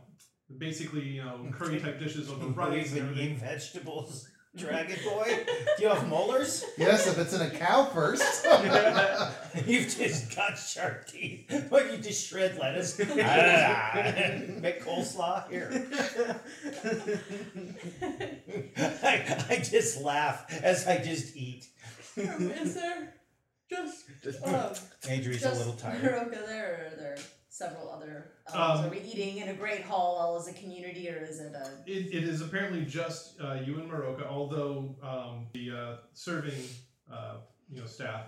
Speaker 4: basically, you know, curry type dishes over
Speaker 3: You
Speaker 4: rice and
Speaker 3: even
Speaker 4: everything.
Speaker 3: eat vegetables, Dragon Boy? Do you have molars?
Speaker 1: Yes, if it's in a cow first.
Speaker 3: You've just got sharp teeth, but you just shred lettuce. Make coleslaw here. I, I just laugh as I just eat.
Speaker 7: Is there just
Speaker 2: Just
Speaker 7: um,
Speaker 3: Adri's a
Speaker 7: just
Speaker 3: little tired.
Speaker 7: Hiroka there, or are there several other?
Speaker 4: Um,
Speaker 7: are we eating in a great hall all as a community, or is it a?
Speaker 4: It, it is apparently just uh, you and Maroka, although um, the uh, serving uh, you know staff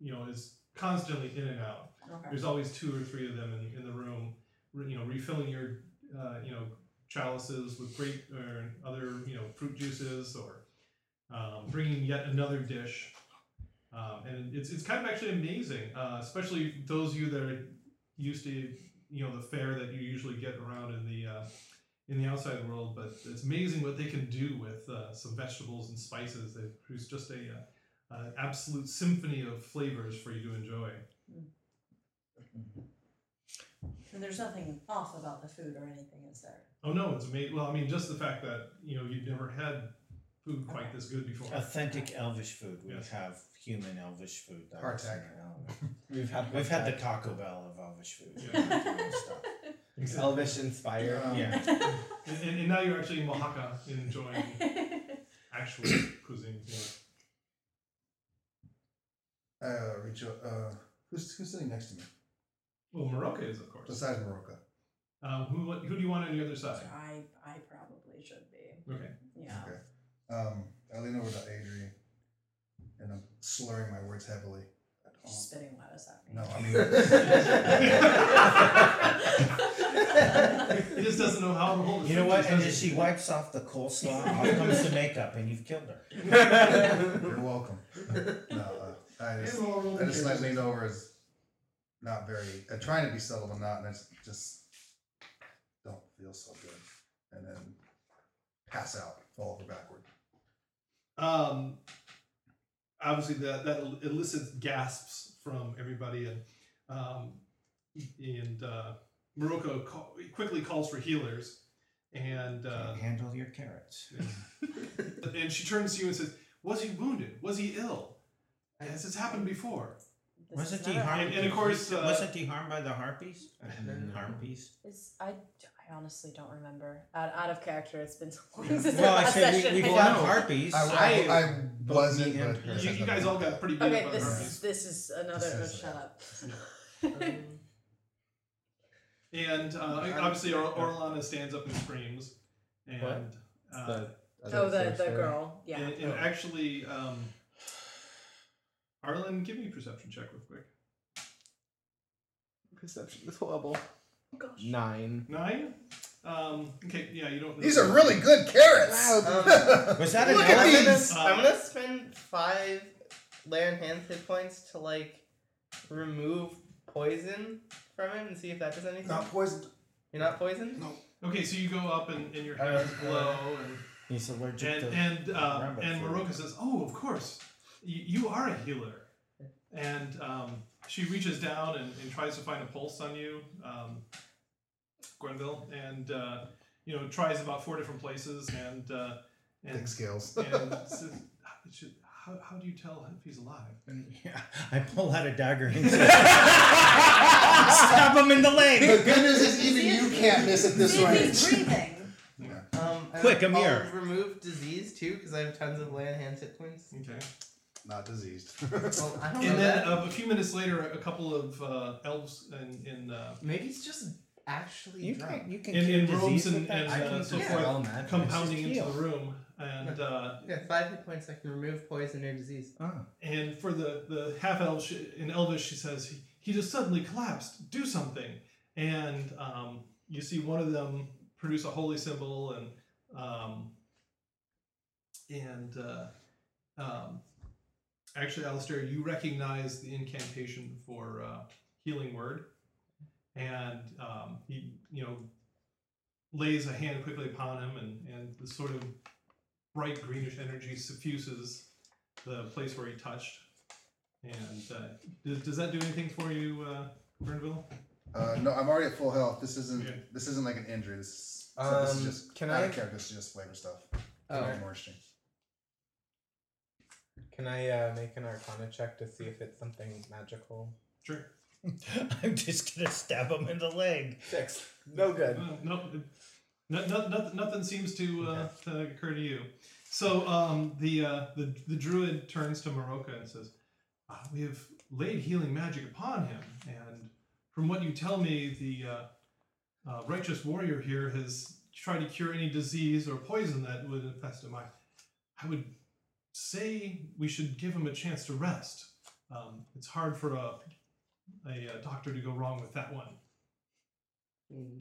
Speaker 4: you know is constantly in and out.
Speaker 7: Okay.
Speaker 4: There's always two or three of them in, in the room, you know, refilling your uh, you know chalices with grape or other you know fruit juices or um, bringing yet another dish. Um, and it's, it's kind of actually amazing, uh, especially those of you that are used to you know the fare that you usually get around in the uh, in the outside world. But it's amazing what they can do with uh, some vegetables and spices. They produce just a uh, uh, absolute symphony of flavors for you to enjoy.
Speaker 7: And there's nothing off about the food or anything, is there?
Speaker 4: Oh no, it's amazing. Well, I mean, just the fact that you know you've never had food quite this good before.
Speaker 3: Authentic Elvish food. We
Speaker 4: Yes.
Speaker 3: have human Elvish food. That
Speaker 1: Heart
Speaker 3: was in
Speaker 1: attack.
Speaker 3: our element.
Speaker 2: We've had
Speaker 3: We've had the Taco Bell of Elvish food.
Speaker 4: Yeah.
Speaker 3: and stuff.
Speaker 2: Elvish inspired.
Speaker 1: Um,
Speaker 3: Yeah.
Speaker 4: And, and, and now you're actually in Oaxaca enjoying actual cuisine. Yeah.
Speaker 1: Uh, Rachel, uh, who's who's sitting next to me
Speaker 4: Well, Maroka is, of course.
Speaker 1: besides Maroka?
Speaker 4: Um, who who do you want on the other side?
Speaker 7: I I probably should be.
Speaker 4: Okay.
Speaker 7: Yeah.
Speaker 1: Okay. Um, I lean over to Adri, and I'm slurring my words heavily. I don't-
Speaker 7: She's spitting lettuce at me.
Speaker 1: No, I mean.
Speaker 4: He just doesn't know how to hold his
Speaker 3: You know what? And
Speaker 4: does
Speaker 3: as
Speaker 4: he?
Speaker 3: she wipes off the coleslaw, out comes the makeup, and you've killed her.
Speaker 1: You're welcome. No, uh, I just, I just like leaned over as not very, uh, trying to be subtle but not, and I just, just don't feel so good, and then pass out, fall over backward.
Speaker 4: Um, obviously that that elicits gasps from everybody, and um, and uh, Maroka call, quickly calls for healers, and uh,
Speaker 3: handle your carrots.
Speaker 4: and she turns to you and says, "Was he wounded? Was he ill? Has this happened before?"
Speaker 3: Wasn't he harmed?
Speaker 4: And- and of course, uh,
Speaker 3: wasn't he harmed by the harpies? Harpies.
Speaker 7: Is I, I honestly don't remember. Out, out of character, it's been so long since
Speaker 3: Well,
Speaker 7: the
Speaker 3: I
Speaker 7: last
Speaker 3: said
Speaker 7: session.
Speaker 3: we, we
Speaker 2: Well,
Speaker 3: fought
Speaker 2: no.
Speaker 3: harpies.
Speaker 1: I, I,
Speaker 2: I-
Speaker 1: I wasn't,
Speaker 2: me
Speaker 1: but
Speaker 4: You, you guys all got pretty beat
Speaker 7: Okay,
Speaker 4: up by
Speaker 7: this
Speaker 4: harpies.
Speaker 7: is this is another.
Speaker 1: This
Speaker 7: oh, shut up.
Speaker 4: And uh, obviously, or- Orlana stands up and screams, and
Speaker 2: What?
Speaker 4: uh,
Speaker 2: The
Speaker 7: oh, the the
Speaker 2: sorcerer.
Speaker 7: girl. Yeah.
Speaker 4: and, and actually, um, Arlen, give me a perception check real quick.
Speaker 2: Perception is horrible.
Speaker 7: Gosh.
Speaker 2: Nine.
Speaker 4: Nine. Um, okay, yeah, you don't.
Speaker 1: These are really good carrots.
Speaker 3: Was that an
Speaker 1: Look at
Speaker 3: elephant?
Speaker 8: I'm gonna,
Speaker 1: these.
Speaker 4: Uh,
Speaker 8: I'm gonna spend five layer hand hit points to like remove poison from him and see if that does anything.
Speaker 1: Not poisoned.
Speaker 8: You're not poisoned?
Speaker 1: No.
Speaker 4: Okay, so you go up and, and your hands glow, and
Speaker 3: He's allergic
Speaker 4: and
Speaker 3: to.
Speaker 4: and uh, and. Maroka says, "Oh, of course, you, you are a healer." And um, she reaches down and, and tries to find a pulse on you, um, Grenville, and uh, you know tries about four different places, and uh, and
Speaker 1: Big skills.
Speaker 4: and says, "How- should- how, how do you tell if he's alive?
Speaker 3: Yeah, I pull out a dagger and say, stab him in the leg.
Speaker 1: The good news is even you can't miss at this
Speaker 7: See if
Speaker 1: range.
Speaker 7: he's breathing.
Speaker 8: Um, and
Speaker 3: Quick,
Speaker 8: I'll
Speaker 3: Amir.
Speaker 8: remove disease too because I have tons of land hand hit points.
Speaker 4: Okay.
Speaker 1: Not diseased.
Speaker 8: Well, I don't know
Speaker 4: And then
Speaker 8: that.
Speaker 4: uh, a few minutes later, a couple of uh, elves in in, uh,
Speaker 8: Maybe it's just actually
Speaker 3: You
Speaker 8: drunk.
Speaker 3: can, you can
Speaker 4: in,
Speaker 3: cure
Speaker 4: in
Speaker 3: disease
Speaker 4: robes
Speaker 3: with
Speaker 4: and,
Speaker 3: that.
Speaker 4: and
Speaker 2: I
Speaker 4: uh,
Speaker 2: can
Speaker 4: so
Speaker 8: yeah.
Speaker 4: forth
Speaker 2: well magic.
Speaker 4: compounding
Speaker 3: It's
Speaker 4: into
Speaker 3: just
Speaker 4: the room, and uh,
Speaker 8: Yeah, five hit points. I can remove poison or disease.
Speaker 3: Ah.
Speaker 4: and for the the half elf she, in Elvish, she says he, he just suddenly collapsed. Do something, and um, you see one of them produce a holy symbol, and um, and uh, um, actually, Alistair, you recognize the incantation for uh, healing word, and um, he you know lays a hand quickly upon him, and and the sort of bright greenish energy suffuses the place where he touched. And uh, does, does that do anything for you, uh, Burnville?
Speaker 1: Uh, no, I'm already at full health. This isn't.
Speaker 4: Okay.
Speaker 1: This isn't like an injury. This is. so this is
Speaker 2: Um,
Speaker 1: just.
Speaker 2: can
Speaker 1: out
Speaker 2: I-
Speaker 1: of character. This is just flavor stuff.
Speaker 8: Oh.
Speaker 1: Very more interesting.
Speaker 2: Can I uh, make an Arcana check to see if it's something magical?
Speaker 4: Sure.
Speaker 3: I'm just gonna stab him in the leg.
Speaker 2: Six. No good.
Speaker 4: Uh, no, no, no, nothing, nothing seems to, uh, to occur to you. So um, the, uh, the the druid turns to Maroka and says, uh, "We have laid healing magic upon him, and from what you tell me, the uh, uh, righteous warrior here has tried to cure any disease or poison that would infest him. I, I would say we should give him a chance to rest. Um, it's hard for a, a, uh doctor to go wrong with that one."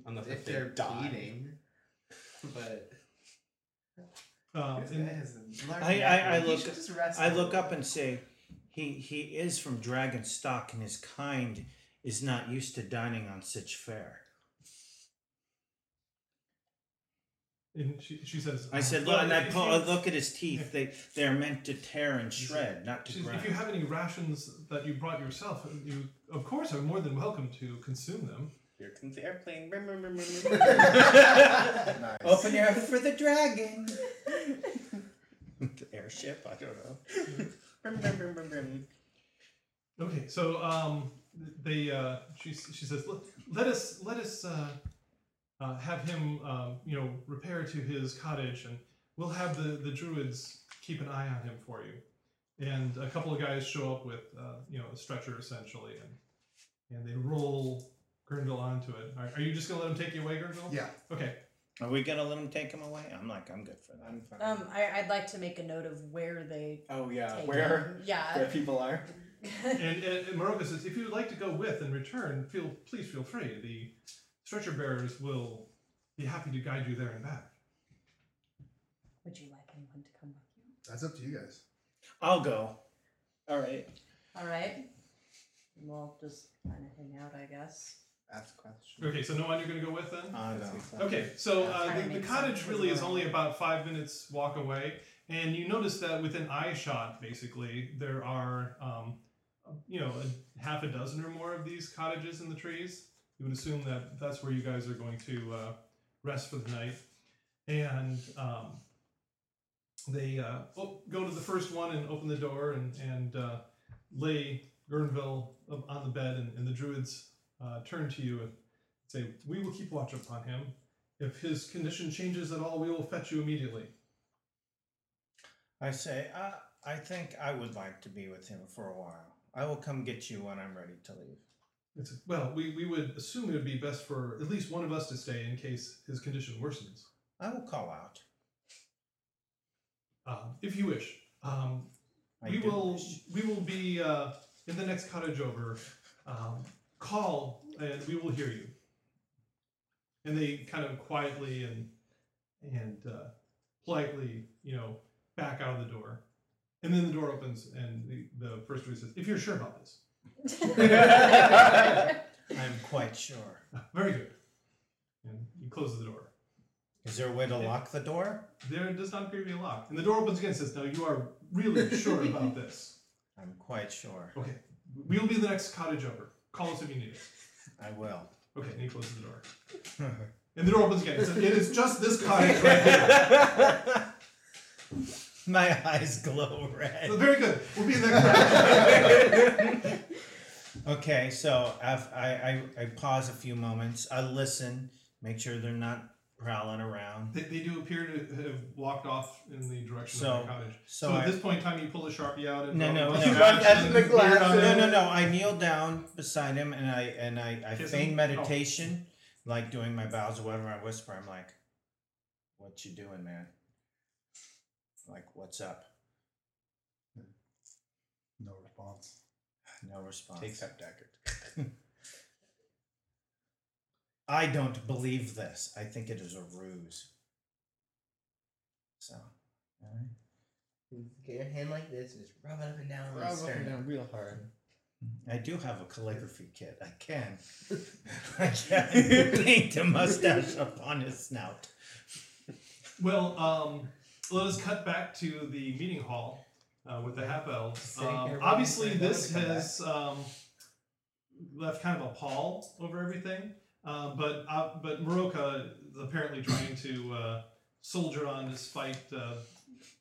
Speaker 2: Unless
Speaker 8: if
Speaker 2: if they
Speaker 8: they're
Speaker 2: die.
Speaker 8: bleeding. But
Speaker 4: Um,
Speaker 8: this
Speaker 4: and-
Speaker 8: guy has a large
Speaker 3: I- I-
Speaker 8: neck.
Speaker 3: I look-
Speaker 8: should just rest
Speaker 3: I
Speaker 8: a
Speaker 3: look up and say, he he is from dragon stock, and his kind is not used to dining on such fare.
Speaker 4: And she, she says,
Speaker 3: I said,
Speaker 4: "Well,
Speaker 3: look, and I
Speaker 4: if
Speaker 3: pull,
Speaker 4: you-
Speaker 3: look at his teeth. They they're meant to tear and shred, not to
Speaker 4: she says,
Speaker 3: grind.
Speaker 4: if you have any rations that you brought yourself, you of course are more than welcome to consume them.
Speaker 8: Here comes the airplane. Brum, brum, brum, brum, brum.
Speaker 1: Nice.
Speaker 3: Open your for the dragon. the airship. I don't know.
Speaker 4: Okay, so um, they uh, she she says let, let us let us uh, uh, have him um, you know repair to his cottage, and we'll have the the druids keep an eye on him for you. And a couple of guys show up with uh, you know a stretcher essentially, and and they roll Gurndal onto it. Are, are you just gonna let him take you away, Gurndal?
Speaker 1: Yeah.
Speaker 4: Okay.
Speaker 3: Are we gonna let him take him away? I'm like, I'm good for that.
Speaker 2: I'm fine.
Speaker 7: Um, I, I'd like to make a note of where they
Speaker 2: oh yeah,
Speaker 7: take
Speaker 2: where
Speaker 7: him. Yeah.
Speaker 2: where people are.
Speaker 4: And, and, and Maroka says, if you would like to go with and return, feel please feel free. The stretcher bearers will be happy to guide you there and back.
Speaker 7: Would you like anyone to come with you?
Speaker 1: That's up to you guys.
Speaker 3: I'll go.
Speaker 2: All right.
Speaker 7: All right. We'll just kind of hang out, I guess.
Speaker 2: Ask question.
Speaker 4: Okay, so no one you're going to go with then?
Speaker 3: I'll
Speaker 2: That's
Speaker 3: go.
Speaker 2: makes sense.
Speaker 4: Okay, so uh, the, the cottage really is only about five minutes walk away, and you notice that within eye shot, basically, there are, um, you know, a half a dozen or more of these cottages in the trees. You would assume that that's where you guys are going to uh, rest for the night, and um, they uh, oh, go to the first one and open the door and and uh, lay Gurnville on the bed, and, and the druids uh, turn to you and say, "We will keep watch upon him. If his condition changes at all, we will fetch you immediately."
Speaker 3: I say, I think I would like to be with him for a while. I will come get you when I'm ready to leave.
Speaker 4: It's well, we, we would assume it would be best for at least one of us to stay in case his condition worsens,
Speaker 3: I will call out.
Speaker 4: um, if you wish. Um,
Speaker 3: I
Speaker 4: we
Speaker 3: do
Speaker 4: will
Speaker 3: wish.
Speaker 4: we will be uh, in the next cottage over. Um, call and we will hear you. And they kind of quietly and and uh, politely, you know, back out of the door. And then the door opens and the, the first druid says, "If you're sure about this,
Speaker 3: I'm quite sure.
Speaker 4: very good." And you close the door.
Speaker 3: Is there a way to lock the door?
Speaker 4: There does not appear to be a lock. And the door opens again and says, Now you are really sure about this.
Speaker 3: I'm quite sure.
Speaker 4: Okay. We will be the next cottage over. Call us if you need it.
Speaker 3: I will.
Speaker 4: Okay, and he closes the door. And the door opens again. It says, It is just this cottage right here.
Speaker 3: My eyes glow red.
Speaker 4: Very good. We'll be in the next.
Speaker 3: Okay, so I've, I, I I pause a few moments. I listen, make sure they're not prowling around.
Speaker 4: They, they do appear to have walked off in the direction
Speaker 3: So-
Speaker 4: of the cottage.
Speaker 3: so
Speaker 4: So, at
Speaker 3: I-
Speaker 4: this point in time, you pull the sharpie out and
Speaker 3: No, no,
Speaker 4: draw
Speaker 3: no.
Speaker 4: the
Speaker 3: You
Speaker 8: run
Speaker 4: scratch
Speaker 8: the
Speaker 4: beard on
Speaker 8: glasses.
Speaker 3: No, no, no. I kneel down beside him and I and I, I
Speaker 4: Kiss
Speaker 3: feign
Speaker 4: him?
Speaker 3: meditation, like doing my bows or whatever. I whisper. I'm like, "What you doing, man? Like, what's up?"
Speaker 1: No response.
Speaker 3: No response.
Speaker 2: Takes that dagger.
Speaker 3: I don't believe this. I think it is a ruse. So, all right.
Speaker 8: Get your hand like this and just rub it up and down on the
Speaker 2: Rub up and down real hard.
Speaker 3: I do have a calligraphy kit. I can. I can paint a mustache upon his snout.
Speaker 4: Well, um, let us cut back to the meeting hall uh, with the half elves. Um, obviously, this
Speaker 8: them to come
Speaker 4: has um, left kind of a pall over everything. Uh, but uh, but Maroka is apparently trying to uh, soldier on despite uh,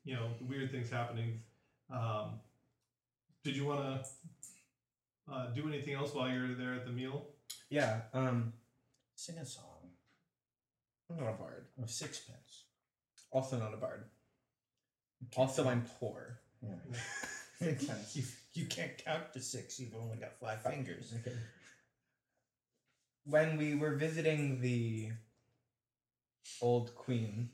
Speaker 4: you know the weird things happening. Um, did you want to uh, do anything else while you're there at the meal?
Speaker 2: Yeah. Um.
Speaker 3: Sing a song
Speaker 2: I'm not a bard.
Speaker 3: of sixpence.
Speaker 2: Also not a bard. Also, I'm poor.
Speaker 3: Yeah. you, you can't count to six. You've only got five fingers.
Speaker 2: When we were visiting the old queen,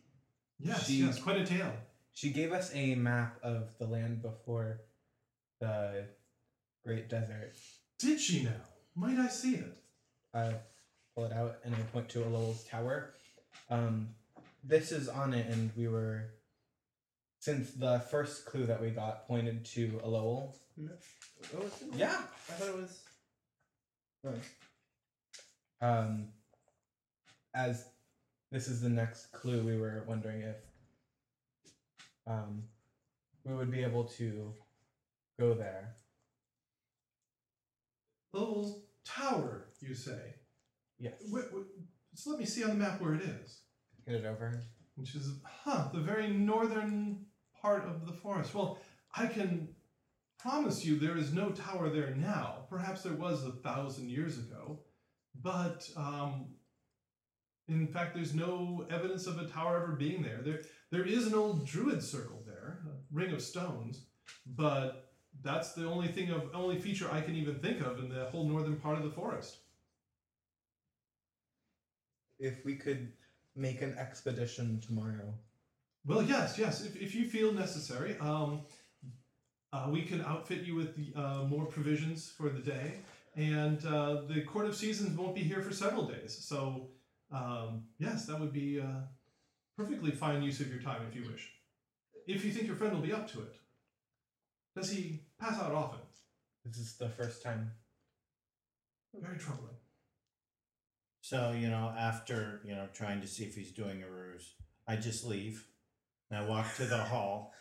Speaker 4: Yes,
Speaker 2: She-
Speaker 4: yes, quite a tale.
Speaker 2: she gave us a map of the land before the Great Desert.
Speaker 4: Did she now? Might I see it?
Speaker 2: I pull it out and I point to Lowell's tower. Um, this is on it, and we were since the first clue that we got pointed to a Lowell.
Speaker 8: Oh, it's in-
Speaker 2: Yeah.
Speaker 8: I thought it was.
Speaker 2: Um, as this is the next clue, we were wondering if um, we would be able to go there.
Speaker 4: Lowell's Tower, you say?
Speaker 2: Yes.
Speaker 4: Wh- wh- just let me see on the map where it is.
Speaker 2: Get it over.
Speaker 4: Which is, huh, the very northern part of the forest. Well, I can promise you there is no tower there now. Perhaps there was a thousand years ago, but um, in fact, there's no evidence of a tower ever being there. There, there is an old druid circle there, a ring of stones, but that's the only thing of only feature I can even think of in the whole northern part of the forest.
Speaker 2: If we could make an expedition tomorrow.
Speaker 4: Well, yes, yes. If, if you feel necessary, um, uh, we can outfit you with the, uh, more provisions for the day, and uh, the Court of Seasons won't be here for several days. So, um, yes, that would be uh, perfectly fine use of your time if you wish. If you think your friend will be up to it. Does he pass out often?
Speaker 2: This is the first time.
Speaker 4: Very troubling.
Speaker 3: So, you know, after, you know, trying to see if he's doing a ruse, I just leave. And I walk to the hall.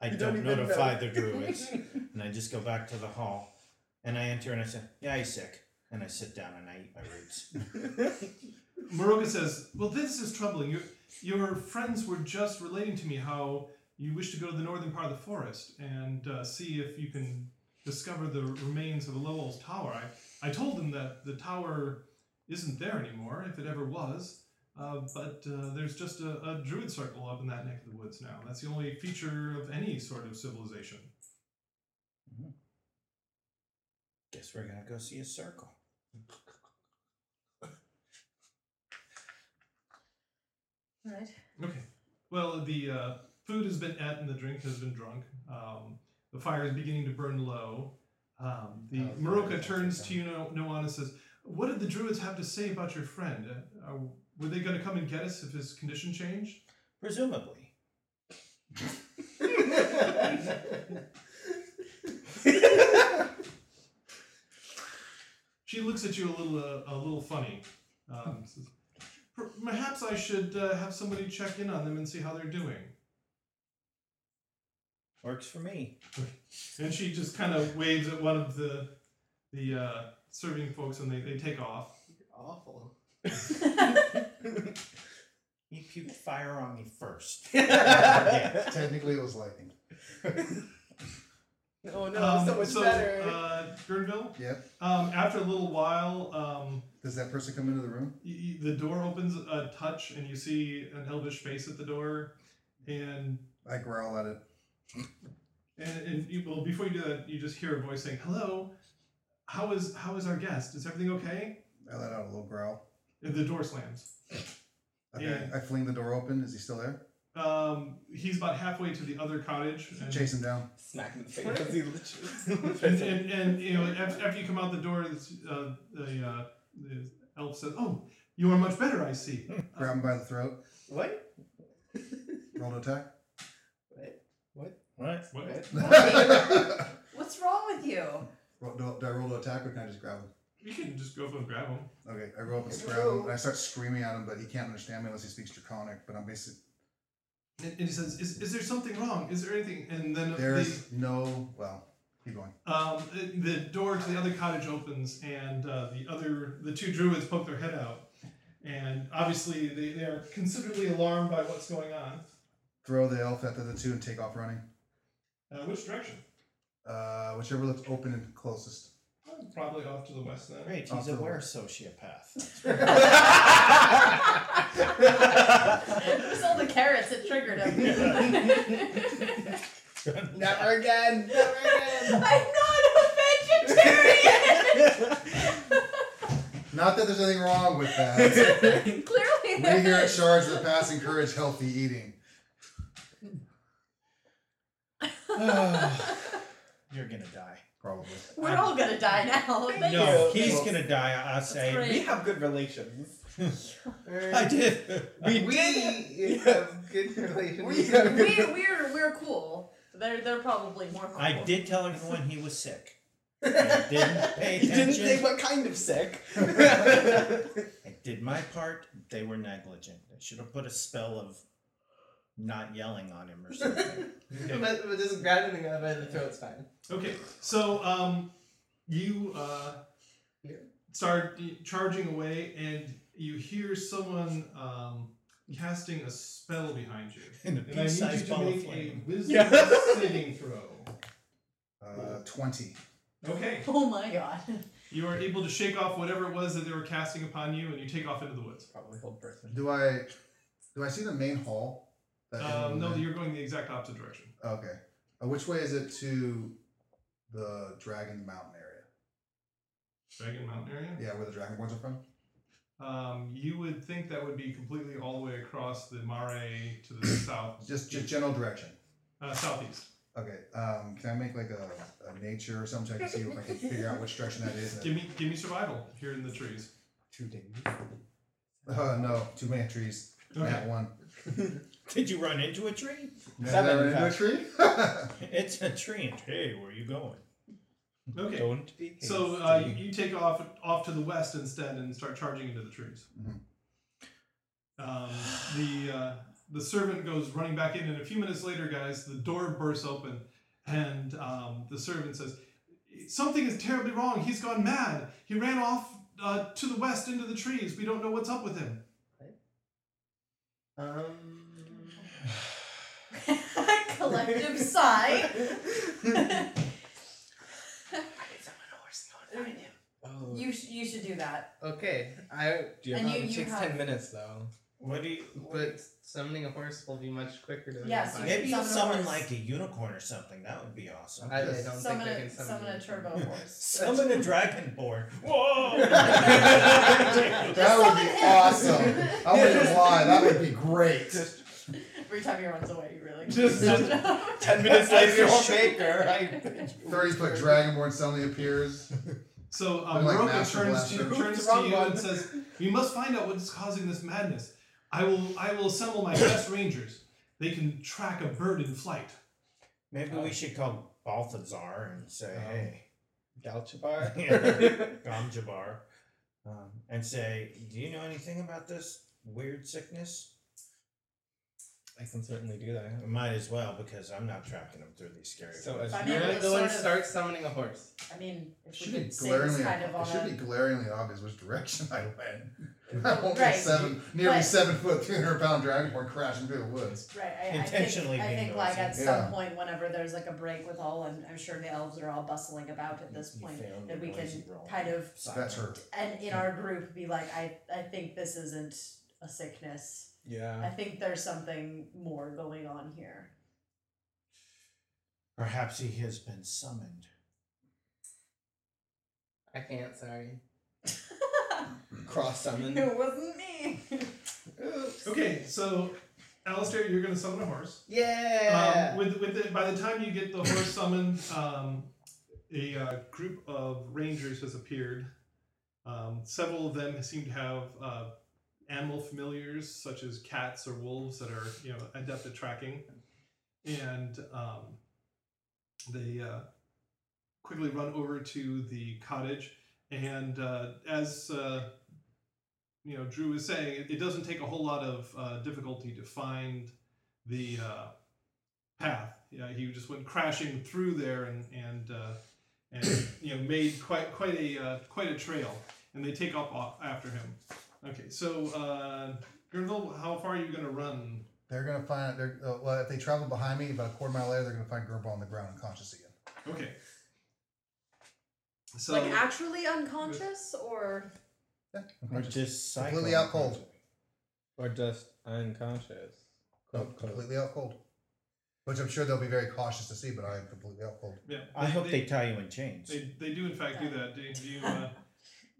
Speaker 3: I
Speaker 8: You
Speaker 3: don't,
Speaker 8: don't even
Speaker 3: notify
Speaker 8: know.
Speaker 3: the druids. and I just go back to the hall. And I enter and I say, Yeah, he's sick. And I sit down and I eat my roots.
Speaker 4: Maroka says, "Well, this is troubling. Your your friends were just relating to me how you wish to go to the northern part of the forest and uh, see if you can discover the remains of a Lowell's tower. I I told them that the tower isn't there anymore, if it ever was. Uh, but uh, there's just a, a druid circle up in that neck of the woods now. That's the only feature of any sort of civilization.
Speaker 3: Guess we're gonna go see a circle.
Speaker 5: Right.
Speaker 4: Okay. Well, the uh, food has been eaten and the drink has been drunk. Um, the fire is beginning to burn low. Um, the
Speaker 1: Oh.
Speaker 4: Maroka turns to you, no- Noan, and says, "What did the druids have to say about your friend? Uh, uh, were they going to come and get us if his condition changed?"
Speaker 3: Presumably.
Speaker 4: She looks at you a little, uh, a little funny. Um, says, "Per- Perhaps I should uh, have somebody check in on them and see how they're doing.
Speaker 3: Works for me.
Speaker 4: And she just kind of waves at one of the the uh, serving folks, and they, they take off.
Speaker 8: Awful.
Speaker 3: He puked fire on me first. yeah.
Speaker 1: Technically, it was lightning.
Speaker 8: Oh no,
Speaker 4: Um,
Speaker 8: so much
Speaker 4: so,
Speaker 8: better.
Speaker 4: Uh, Gurnville,
Speaker 1: Yep.
Speaker 4: um, after a little while, um,
Speaker 1: Does that person come into the room?
Speaker 4: y- y- the door opens a touch, and you see an elvish face at the door. And
Speaker 1: I growl at it.
Speaker 4: and, and you, well, before you do that, you just hear a voice saying, "Hello, how is how is our guest? Is everything okay?"
Speaker 1: I let out a little growl.
Speaker 4: And the door slams.
Speaker 1: Okay.
Speaker 4: Yeah.
Speaker 1: I fling the door open. Is he still there?
Speaker 4: Um, he's about halfway to the other cottage. And,
Speaker 1: Chase him down.
Speaker 6: Smack him in the face. as he literally-
Speaker 4: and, and, and you know after, after you come out the door it's, uh, the, uh, the elf says oh you are much better i see
Speaker 1: Grab him by the throat.
Speaker 8: what?
Speaker 1: Roll to attack.
Speaker 8: What?
Speaker 3: What?
Speaker 4: what?
Speaker 7: What's wrong with you?
Speaker 1: Roll, do, do I roll to attack or can I just grab him?
Speaker 4: You can just go up and grab him
Speaker 1: Okay, I go up and grab him, and I start screaming at him, but he can't understand me unless he speaks Draconic. But I'm basically
Speaker 4: and, and he says is, is there something wrong is there anything and then the,
Speaker 1: there's no well. Keep going.
Speaker 4: um, the, the door to the other cottage opens and uh, the other the two druids poke their head out and obviously they, they are considerably alarmed by what's going on
Speaker 1: Throw the elf at the other two and take off running.
Speaker 4: uh, which direction
Speaker 1: Uh, whichever looks open and closest.
Speaker 4: Probably off to the west then
Speaker 3: Great, he's
Speaker 1: to
Speaker 3: a
Speaker 1: the
Speaker 3: were
Speaker 1: left.
Speaker 3: sociopath.
Speaker 7: Just all the carrots it triggered him.
Speaker 8: Never again. Never again.
Speaker 7: I'm not a vegetarian.
Speaker 1: Not that there's anything wrong with that.
Speaker 7: Clearly,
Speaker 1: we
Speaker 7: there
Speaker 1: here at
Speaker 7: is.
Speaker 1: Shards of the Pass encourage healthy eating.
Speaker 3: You're gonna die.
Speaker 1: Probably.
Speaker 7: We're all gonna die now. Thank
Speaker 3: No,
Speaker 7: you.
Speaker 3: he's
Speaker 1: Well-
Speaker 3: gonna die. I say.
Speaker 7: great.
Speaker 6: we have good relations.
Speaker 3: I uh, did.
Speaker 6: We
Speaker 8: We
Speaker 6: did.
Speaker 8: have good relations.
Speaker 6: We have
Speaker 7: we, we're we're cool. They're they're probably more cool.
Speaker 3: I did tell everyone he was sick. I didn't pay
Speaker 6: You didn't say what kind of sick.
Speaker 3: I did my part. They were negligent. I should have put a spell of not yelling on him or something.
Speaker 8: but, but just grab anything out of it and throw it's fine.
Speaker 4: Okay, so um, you uh, start charging away, and you hear someone um, casting a spell behind you.
Speaker 3: In a
Speaker 4: and I need you to make a
Speaker 3: flame.
Speaker 4: wisdom
Speaker 2: Yeah.
Speaker 4: saving throw.
Speaker 1: Uh, 20.
Speaker 4: Okay.
Speaker 7: Oh my god.
Speaker 4: You are able to shake off whatever it was that they were casting upon you, and you take off into the woods.
Speaker 2: Probably hold person.
Speaker 1: Do I do I see the main hall? That
Speaker 4: Um, no, you're going the exact opposite direction.
Speaker 1: Okay. Uh, which way is it to the Dragon Mountain area?
Speaker 4: Dragon Mountain area.
Speaker 1: Yeah, where the Dragonborns are from?
Speaker 4: Um, you would think that would be completely all the way across the Mare to the south,
Speaker 1: Just, just general direction.
Speaker 4: uh, southeast.
Speaker 1: Okay. Um, can I make like a, a nature or something so I can see if I can figure out which direction that is?
Speaker 4: Give me, give me survival here in the trees.
Speaker 2: Two days.
Speaker 1: Uh, no, too many trees.
Speaker 4: Okay.
Speaker 1: That one.
Speaker 3: Did you run into a tree?
Speaker 1: Did
Speaker 2: Seven,
Speaker 1: I run into a tree?
Speaker 3: It's a tree. And hey, where are you going?
Speaker 4: Okay.
Speaker 2: Don't be
Speaker 4: So uh, you, you take off off to the west instead and start charging into the trees.
Speaker 1: Mhm.
Speaker 4: Um, the uh, the servant goes running back in, and a few minutes later, guys, the door bursts open, and um, the servant says, "Something is terribly wrong. He's gone mad. He ran off uh, to the west into the trees. We don't know what's up with him."
Speaker 8: Um.
Speaker 7: Collective sigh.
Speaker 2: Oh.
Speaker 7: you sh- you should do that.
Speaker 8: Okay, I.
Speaker 2: Do you have
Speaker 7: and
Speaker 2: time?
Speaker 7: you-
Speaker 2: it
Speaker 7: you
Speaker 2: takes
Speaker 7: have-
Speaker 2: ten minutes though.
Speaker 3: What do you?
Speaker 8: But summoning a horse will be much quicker than
Speaker 7: Yes,
Speaker 8: find.
Speaker 3: Maybe you'll
Speaker 7: Summon a horse.
Speaker 3: like a unicorn or something. That would be awesome.
Speaker 8: I, I don't
Speaker 7: Summon
Speaker 8: think I
Speaker 7: a
Speaker 8: can summon,
Speaker 7: summon a
Speaker 8: anything.
Speaker 7: turbo horse.
Speaker 3: Summon a dragonborn. Whoa!
Speaker 1: That would be awesome. I'm not gonna lie, that would be great.
Speaker 7: Every time he runs away, you really
Speaker 2: Just- just- Ten minutes later,
Speaker 3: You're
Speaker 2: you're
Speaker 3: shaker. I,
Speaker 1: 30 foot Dragonborn suddenly appears.
Speaker 4: So um,
Speaker 1: Like
Speaker 4: Roka turns to, turns to you and says, "We must find out what's causing this madness. I will I will assemble my best rangers. They can track a bird in flight."
Speaker 3: maybe we should call Balthazar and say,
Speaker 2: Oh.
Speaker 3: hey,
Speaker 2: Galchabar.
Speaker 3: Gamjabar, um, and say, do you know anything about this weird sickness?
Speaker 2: I can certainly do that.
Speaker 3: I might as well because I'm not tracking them through these scary.
Speaker 2: So
Speaker 3: woods.
Speaker 2: as
Speaker 7: I
Speaker 8: You're gonna
Speaker 7: it's
Speaker 8: go and
Speaker 7: sort of-
Speaker 8: start summoning a horse.
Speaker 7: I mean, if
Speaker 1: It
Speaker 7: we
Speaker 1: should be
Speaker 7: could say this
Speaker 1: glaringly,
Speaker 7: kind of on
Speaker 1: it should
Speaker 7: a
Speaker 1: be glaringly obvious which direction I went. I won't be
Speaker 7: Right.
Speaker 1: seven, nearly
Speaker 7: But-
Speaker 1: seven foot, 300 pound Dragonborn crashing through the woods.
Speaker 7: Right, I, I
Speaker 3: Intentionally
Speaker 7: think, I
Speaker 3: being
Speaker 7: think like at
Speaker 3: noisy.
Speaker 7: some
Speaker 1: Yeah.
Speaker 7: point, whenever there's like a break with all, and I'm sure the elves are all bustling about at this
Speaker 3: You
Speaker 7: point,
Speaker 3: failed
Speaker 7: that
Speaker 3: your
Speaker 7: we can
Speaker 3: noisy roll.
Speaker 7: kind of,
Speaker 1: That's her.
Speaker 7: and in our group, be like, I, I think this isn't a sickness. Yeah. I
Speaker 2: Yeah.
Speaker 7: think there's something more going on here.
Speaker 3: Perhaps he has been summoned.
Speaker 8: I can't. Sorry.
Speaker 2: Cross summon.
Speaker 7: it wasn't me.
Speaker 4: Okay, so Alistair, you're going to summon a horse.
Speaker 8: Yeah.
Speaker 4: Um, with with the, by the time you get the horse summoned, um, a uh, group of rangers has appeared. Um, several of them seem to have uh, animal familiars, such as cats or wolves, that are you know adept at tracking, and um, they uh, quickly run over to the cottage. And uh, as uh, you know, Drew was saying, it, it doesn't take a whole lot of uh, difficulty to find the uh, path. Yeah, he just went crashing through there and and uh, and you know made quite quite a uh, quite a trail, and they take up off after him. Okay, so uh, Gurnville, how far are you gonna run?
Speaker 1: They're gonna find. They're uh, well. If they travel behind me about a quarter mile later, they're gonna find Gerbil on the ground unconscious again.
Speaker 4: Okay. So
Speaker 5: like actually unconscious or
Speaker 1: Yeah,
Speaker 3: Or
Speaker 1: unconscious.
Speaker 3: just
Speaker 1: Completely
Speaker 3: cycle
Speaker 1: out cold.
Speaker 2: Or just unconscious.
Speaker 1: No,
Speaker 2: Cold, cold.
Speaker 1: completely out cold. Which I'm sure they'll be very cautious to see, but I am completely out cold.
Speaker 4: yeah,
Speaker 3: I hope they tie you in chains.
Speaker 4: they, they do in fact do that. Do, do you uh,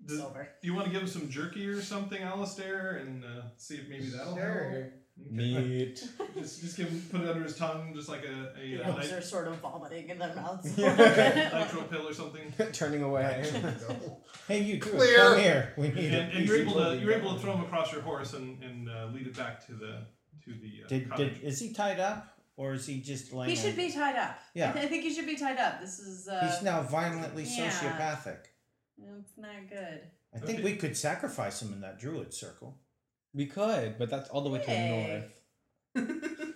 Speaker 4: do,
Speaker 7: Silver.
Speaker 4: do you want to give him some jerky or something, Alistair, and uh, see if maybe that'll help?
Speaker 8: Sure.
Speaker 4: Okay.
Speaker 2: Meat.
Speaker 4: Just, just give him, put it under his tongue, just like a,
Speaker 7: The
Speaker 4: a, uh
Speaker 7: elves
Speaker 4: nit-
Speaker 7: are sort of vomiting in their mouths. Yeah.
Speaker 4: nitro pill or something.
Speaker 2: Turning away.
Speaker 3: Hey, you two,
Speaker 1: Clear.
Speaker 3: come here. We need
Speaker 4: and,
Speaker 3: a
Speaker 4: and you're able to you're able to throw him across your horse and, and uh, lead it back to the to the uh,
Speaker 3: Did,
Speaker 4: cottage.
Speaker 3: did is he tied up or is he just laying?
Speaker 7: he should be tied up.
Speaker 3: Yeah.
Speaker 7: I, th- I think he should be tied up. This is. Uh,
Speaker 3: He's now violently
Speaker 7: yeah.
Speaker 3: sociopathic.
Speaker 7: It's not good.
Speaker 3: I think we could sacrifice him in that druid circle.
Speaker 2: We could, but that's all the way to the north.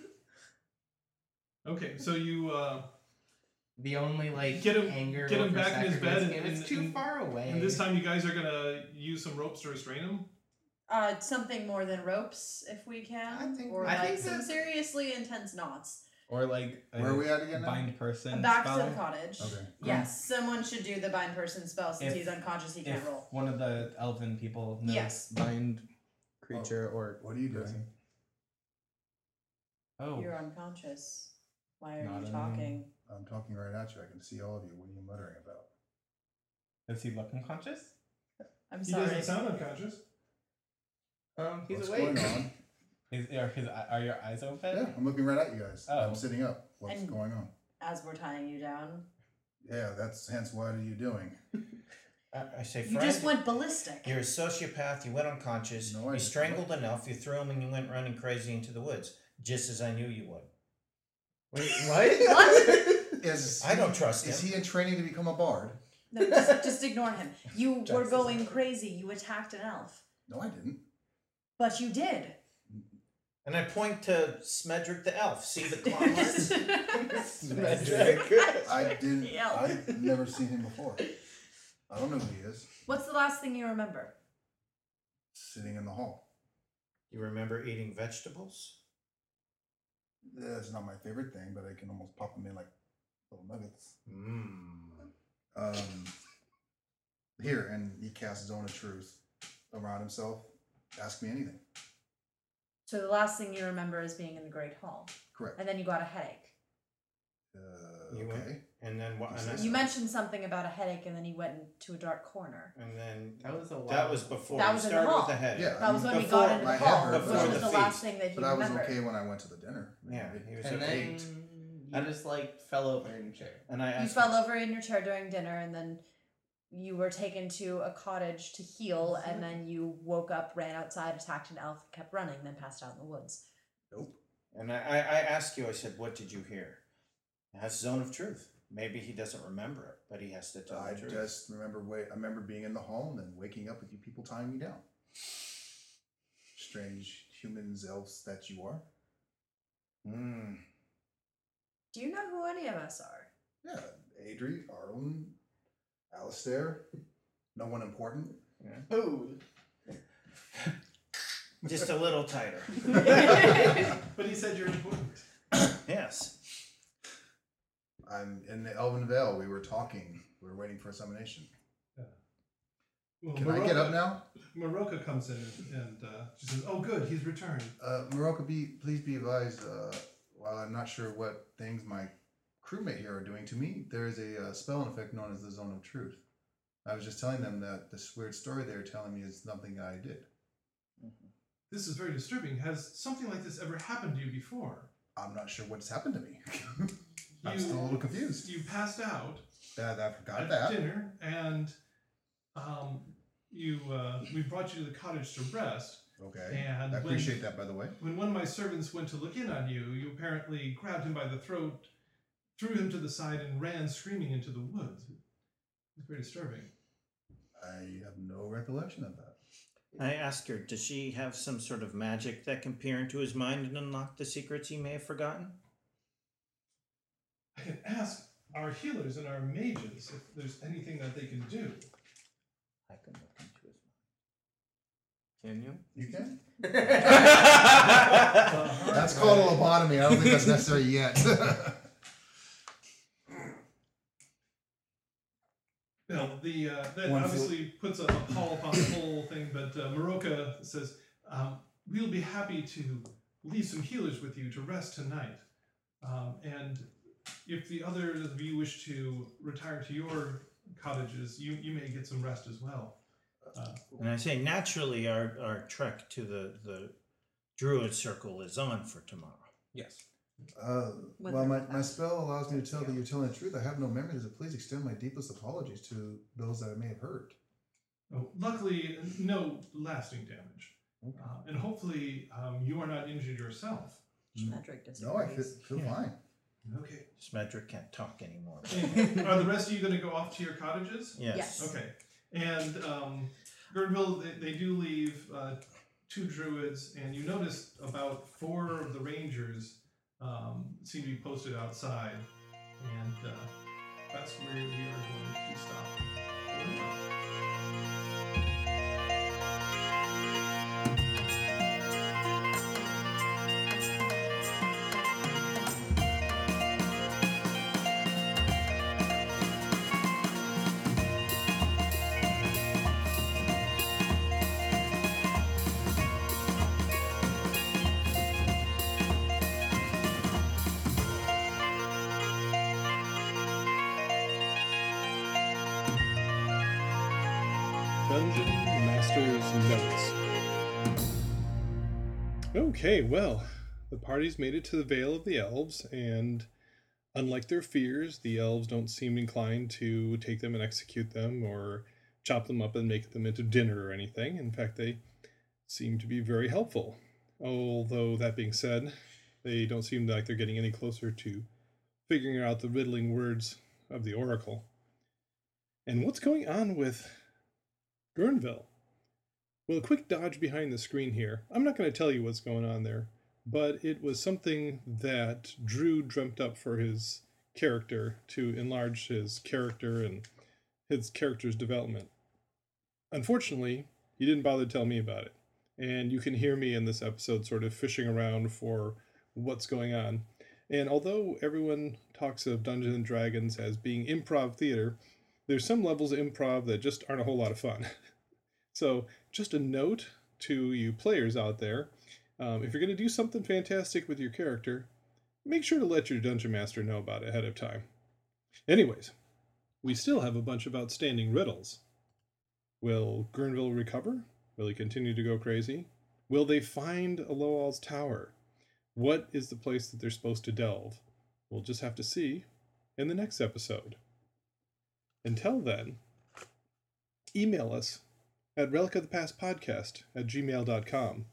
Speaker 4: okay, so you uh,
Speaker 8: The only like
Speaker 4: Get him-
Speaker 8: anger
Speaker 4: get him back in his bed and-
Speaker 8: it's
Speaker 4: and-
Speaker 8: too
Speaker 4: and-
Speaker 8: far away.
Speaker 4: and this time you guys are gonna use some ropes to restrain him.
Speaker 7: Uh, something more than ropes, if we can,
Speaker 3: I think-
Speaker 7: or
Speaker 3: I
Speaker 7: like
Speaker 3: think
Speaker 7: some
Speaker 3: that-
Speaker 7: seriously intense knots.
Speaker 2: Or like a
Speaker 1: Where are we at again
Speaker 2: bind person
Speaker 7: Back
Speaker 2: spell.
Speaker 7: to the cottage.
Speaker 1: Okay.
Speaker 7: Yes, someone should do the bind person spell since
Speaker 2: If-
Speaker 7: he's unconscious. He can't roll.
Speaker 2: one of the elven people knows
Speaker 7: Yes.
Speaker 2: bind creature or
Speaker 1: What are you doing?
Speaker 2: Oh,
Speaker 7: You're unconscious. Why are
Speaker 2: Not
Speaker 7: you
Speaker 2: anymore.
Speaker 7: talking?
Speaker 1: I'm talking right at you. I can see all of you. What are you muttering about?
Speaker 2: does he look unconscious?
Speaker 7: I'm sorry.
Speaker 4: He doesn't sound unconscious.
Speaker 8: Um, he's awake.
Speaker 1: What's
Speaker 8: awake.
Speaker 1: going on?
Speaker 2: Is are his are your eyes open?
Speaker 1: Yeah, I'm looking right at you guys.
Speaker 2: Oh.
Speaker 1: I'm sitting up. What's
Speaker 7: And-
Speaker 1: going on?
Speaker 7: As we're tying you down,
Speaker 1: Yeah, that's hence what are you doing?
Speaker 3: I, I say,
Speaker 7: you just went ballistic.
Speaker 3: you're a sociopath. You went unconscious.
Speaker 1: No, I
Speaker 3: you
Speaker 1: didn't.
Speaker 3: strangled enough. You threw him, and you went running crazy into the woods, just as I knew you would.
Speaker 8: Wait, what?
Speaker 7: What?
Speaker 1: Is
Speaker 3: I don't trust
Speaker 1: Is
Speaker 3: him.
Speaker 1: he in training to become a bard?
Speaker 7: No, just, just ignore him. You were
Speaker 2: Justice.
Speaker 7: going crazy. You attacked an elf,
Speaker 1: No, I didn't.
Speaker 7: but you did.
Speaker 3: And I point to Smedric the elf. See the claw marks?
Speaker 1: I didn't.
Speaker 7: Yeah.
Speaker 1: I've never seen him before. I don't know who he is.
Speaker 7: What's the last thing you remember?
Speaker 1: Sitting in the hall.
Speaker 3: you remember eating vegetables?
Speaker 1: That's not my favorite thing, but I can almost pop them in like little nuggets.
Speaker 3: Mmm.
Speaker 1: Um, here, and he casts Zone of Truth around himself. Ask me anything.
Speaker 7: So the last thing you remember is being in the Great Hall,
Speaker 1: Correct.
Speaker 7: and then you got a headache.
Speaker 1: Uh,
Speaker 3: You went-
Speaker 1: okay.
Speaker 3: And then what?
Speaker 1: You
Speaker 3: And,
Speaker 1: said
Speaker 3: then-
Speaker 7: You mentioned something about a headache, and then he went into a dark corner.
Speaker 3: and then
Speaker 8: That was a while.
Speaker 3: that was before
Speaker 7: That
Speaker 3: we
Speaker 7: was in the
Speaker 3: started
Speaker 7: hall.
Speaker 3: with the headache.
Speaker 1: Yeah.
Speaker 7: That was when we
Speaker 3: Before
Speaker 7: got into the hall,
Speaker 1: hurt,
Speaker 7: which was
Speaker 3: the
Speaker 7: the last
Speaker 3: feast.
Speaker 7: thing that he
Speaker 1: But I was
Speaker 7: remembered.
Speaker 1: okay when I went to the dinner.
Speaker 3: Yeah, he was
Speaker 8: And
Speaker 3: okay.
Speaker 8: then you just like fell over in your chair.
Speaker 3: And I
Speaker 7: You
Speaker 3: asked
Speaker 7: fell over in your chair during dinner, and then you were taken to a cottage to heal, and mm-hmm. then you woke up, ran outside, attacked an elf, kept running, then passed out in the woods.
Speaker 1: Nope.
Speaker 3: And I, I, I asked you, I said, what did you hear? That's zone of truth. Maybe he doesn't remember it, but he has to tell
Speaker 1: I
Speaker 3: the truth.
Speaker 1: just remember wait. I remember being in the hall and then waking up with you people tying me down. Strange humans, elves that you are.
Speaker 3: Mm.
Speaker 7: Do you know who any of us are?
Speaker 1: Yeah, Adri, Arlen, Alistair. No one important. Yeah.
Speaker 8: Ooh.
Speaker 3: Just a little tighter.
Speaker 4: But he said you're important.
Speaker 3: yes.
Speaker 1: I'm in the Elven Vale. We were talking. We were waiting for a summonation.
Speaker 4: Well,
Speaker 1: Can I get up now?
Speaker 4: Maroka comes in and, and uh, she says, "Oh, good, he's returned."
Speaker 1: Uh, Maroka, be please be advised. Uh, while I'm not sure what things my crewmate here are doing to me, there is a uh, spell in effect known as the Zone of Truth. I was just telling them that this weird story they're telling me is something I did.
Speaker 4: This is very disturbing. Has something like this ever happened to you before?
Speaker 1: I'm not sure what's happened to me. I'm
Speaker 4: You-
Speaker 1: still a little confused.
Speaker 4: You passed out
Speaker 1: That I forgot
Speaker 4: at
Speaker 1: that.
Speaker 4: dinner, and um, you uh, we brought you to the cottage to rest.
Speaker 1: Okay.
Speaker 4: And
Speaker 1: I
Speaker 4: when-
Speaker 1: appreciate that, by the way.
Speaker 4: When one of my servants went to look in on you, you apparently grabbed him by the throat, threw him to the side, and ran screaming into the woods. It's very disturbing.
Speaker 1: I have no recollection of that.
Speaker 3: I asked her, does she have some sort of magic that can peer into his mind and unlock the secrets he may have forgotten?
Speaker 4: I can ask our healers and our mages if there's anything that they can do.
Speaker 3: I can look into his mind.
Speaker 2: Can you?
Speaker 1: You can. That's called a lobotomy. I don't think that's necessary yet.
Speaker 4: Well, the uh, that
Speaker 1: One
Speaker 4: obviously puts a, a pall upon the whole thing, but uh, Maroka says um, we'll be happy to leave some healers with you to rest tonight, um, and if the others of you wish to retire to your cottages, you you may get some rest as well. Uh,
Speaker 3: And I say, naturally, our, our trek to the, the Druid Circle is on for tomorrow.
Speaker 2: Yes.
Speaker 1: Uh, well, my, my spell allows me to tell that
Speaker 7: Zero.
Speaker 1: you're telling the truth. I have no memory. So please extend my deepest apologies to those that I may have hurt.
Speaker 4: oh, luckily, no lasting damage, uh, and hopefully um, you are not injured yourself.
Speaker 7: Schmedrick disagrees.
Speaker 1: No, I feel, feel
Speaker 3: Yeah.
Speaker 1: fine.
Speaker 4: Okay.
Speaker 3: Smedrick can't talk anymore.
Speaker 4: are the rest of you going to go off to your cottages?
Speaker 3: Yes.
Speaker 7: Yes.
Speaker 4: Okay. And um, Girdville, they, they do leave uh, two druids, and you notice about four of the rangers um, seem to be posted outside, and uh, that's where we are going to stop. Dungeon Master's Notes. Okay, well, the party's made it to the Vale of the Elves, and unlike their fears, the elves don't seem inclined to take them and execute them or chop them up and make them into dinner or anything. In fact, they seem to be very helpful. Although, that being said, they don't seem like they're getting any closer to figuring out the riddling words of the Oracle. And what's going on with Gurnville? Well, a quick dodge behind the screen here. I'm not going to tell you what's going on there, but it was something that Drew dreamt up for his character to enlarge his character and his character's development. Unfortunately, he didn't bother to tell me about it. And you can hear me in this episode sort of fishing around for what's going on. And although everyone talks of Dungeons and Dragons as being improv theater, there's some levels of improv that just aren't a whole lot of fun. so, just a note to you players out there um, if you're going to do something fantastic with your character, make sure to let your dungeon master know about it ahead of time. Anyways, we still have a bunch of outstanding riddles. Will Gurnville recover? Will he continue to go crazy? Will they find Aloal's tower? What is the place that they're supposed to delve? We'll just have to see in the next episode. Until then, email us at relic of the past podcast at gmail.com.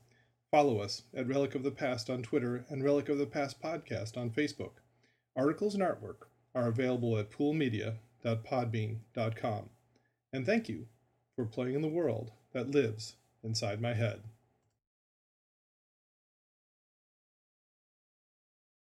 Speaker 4: Follow us at Relic of the Past on Twitter and Relic of the Past Podcast on Facebook. Articles and artwork are available at poolmedia.podbean.com. And thank you for playing in the world that lives inside my head.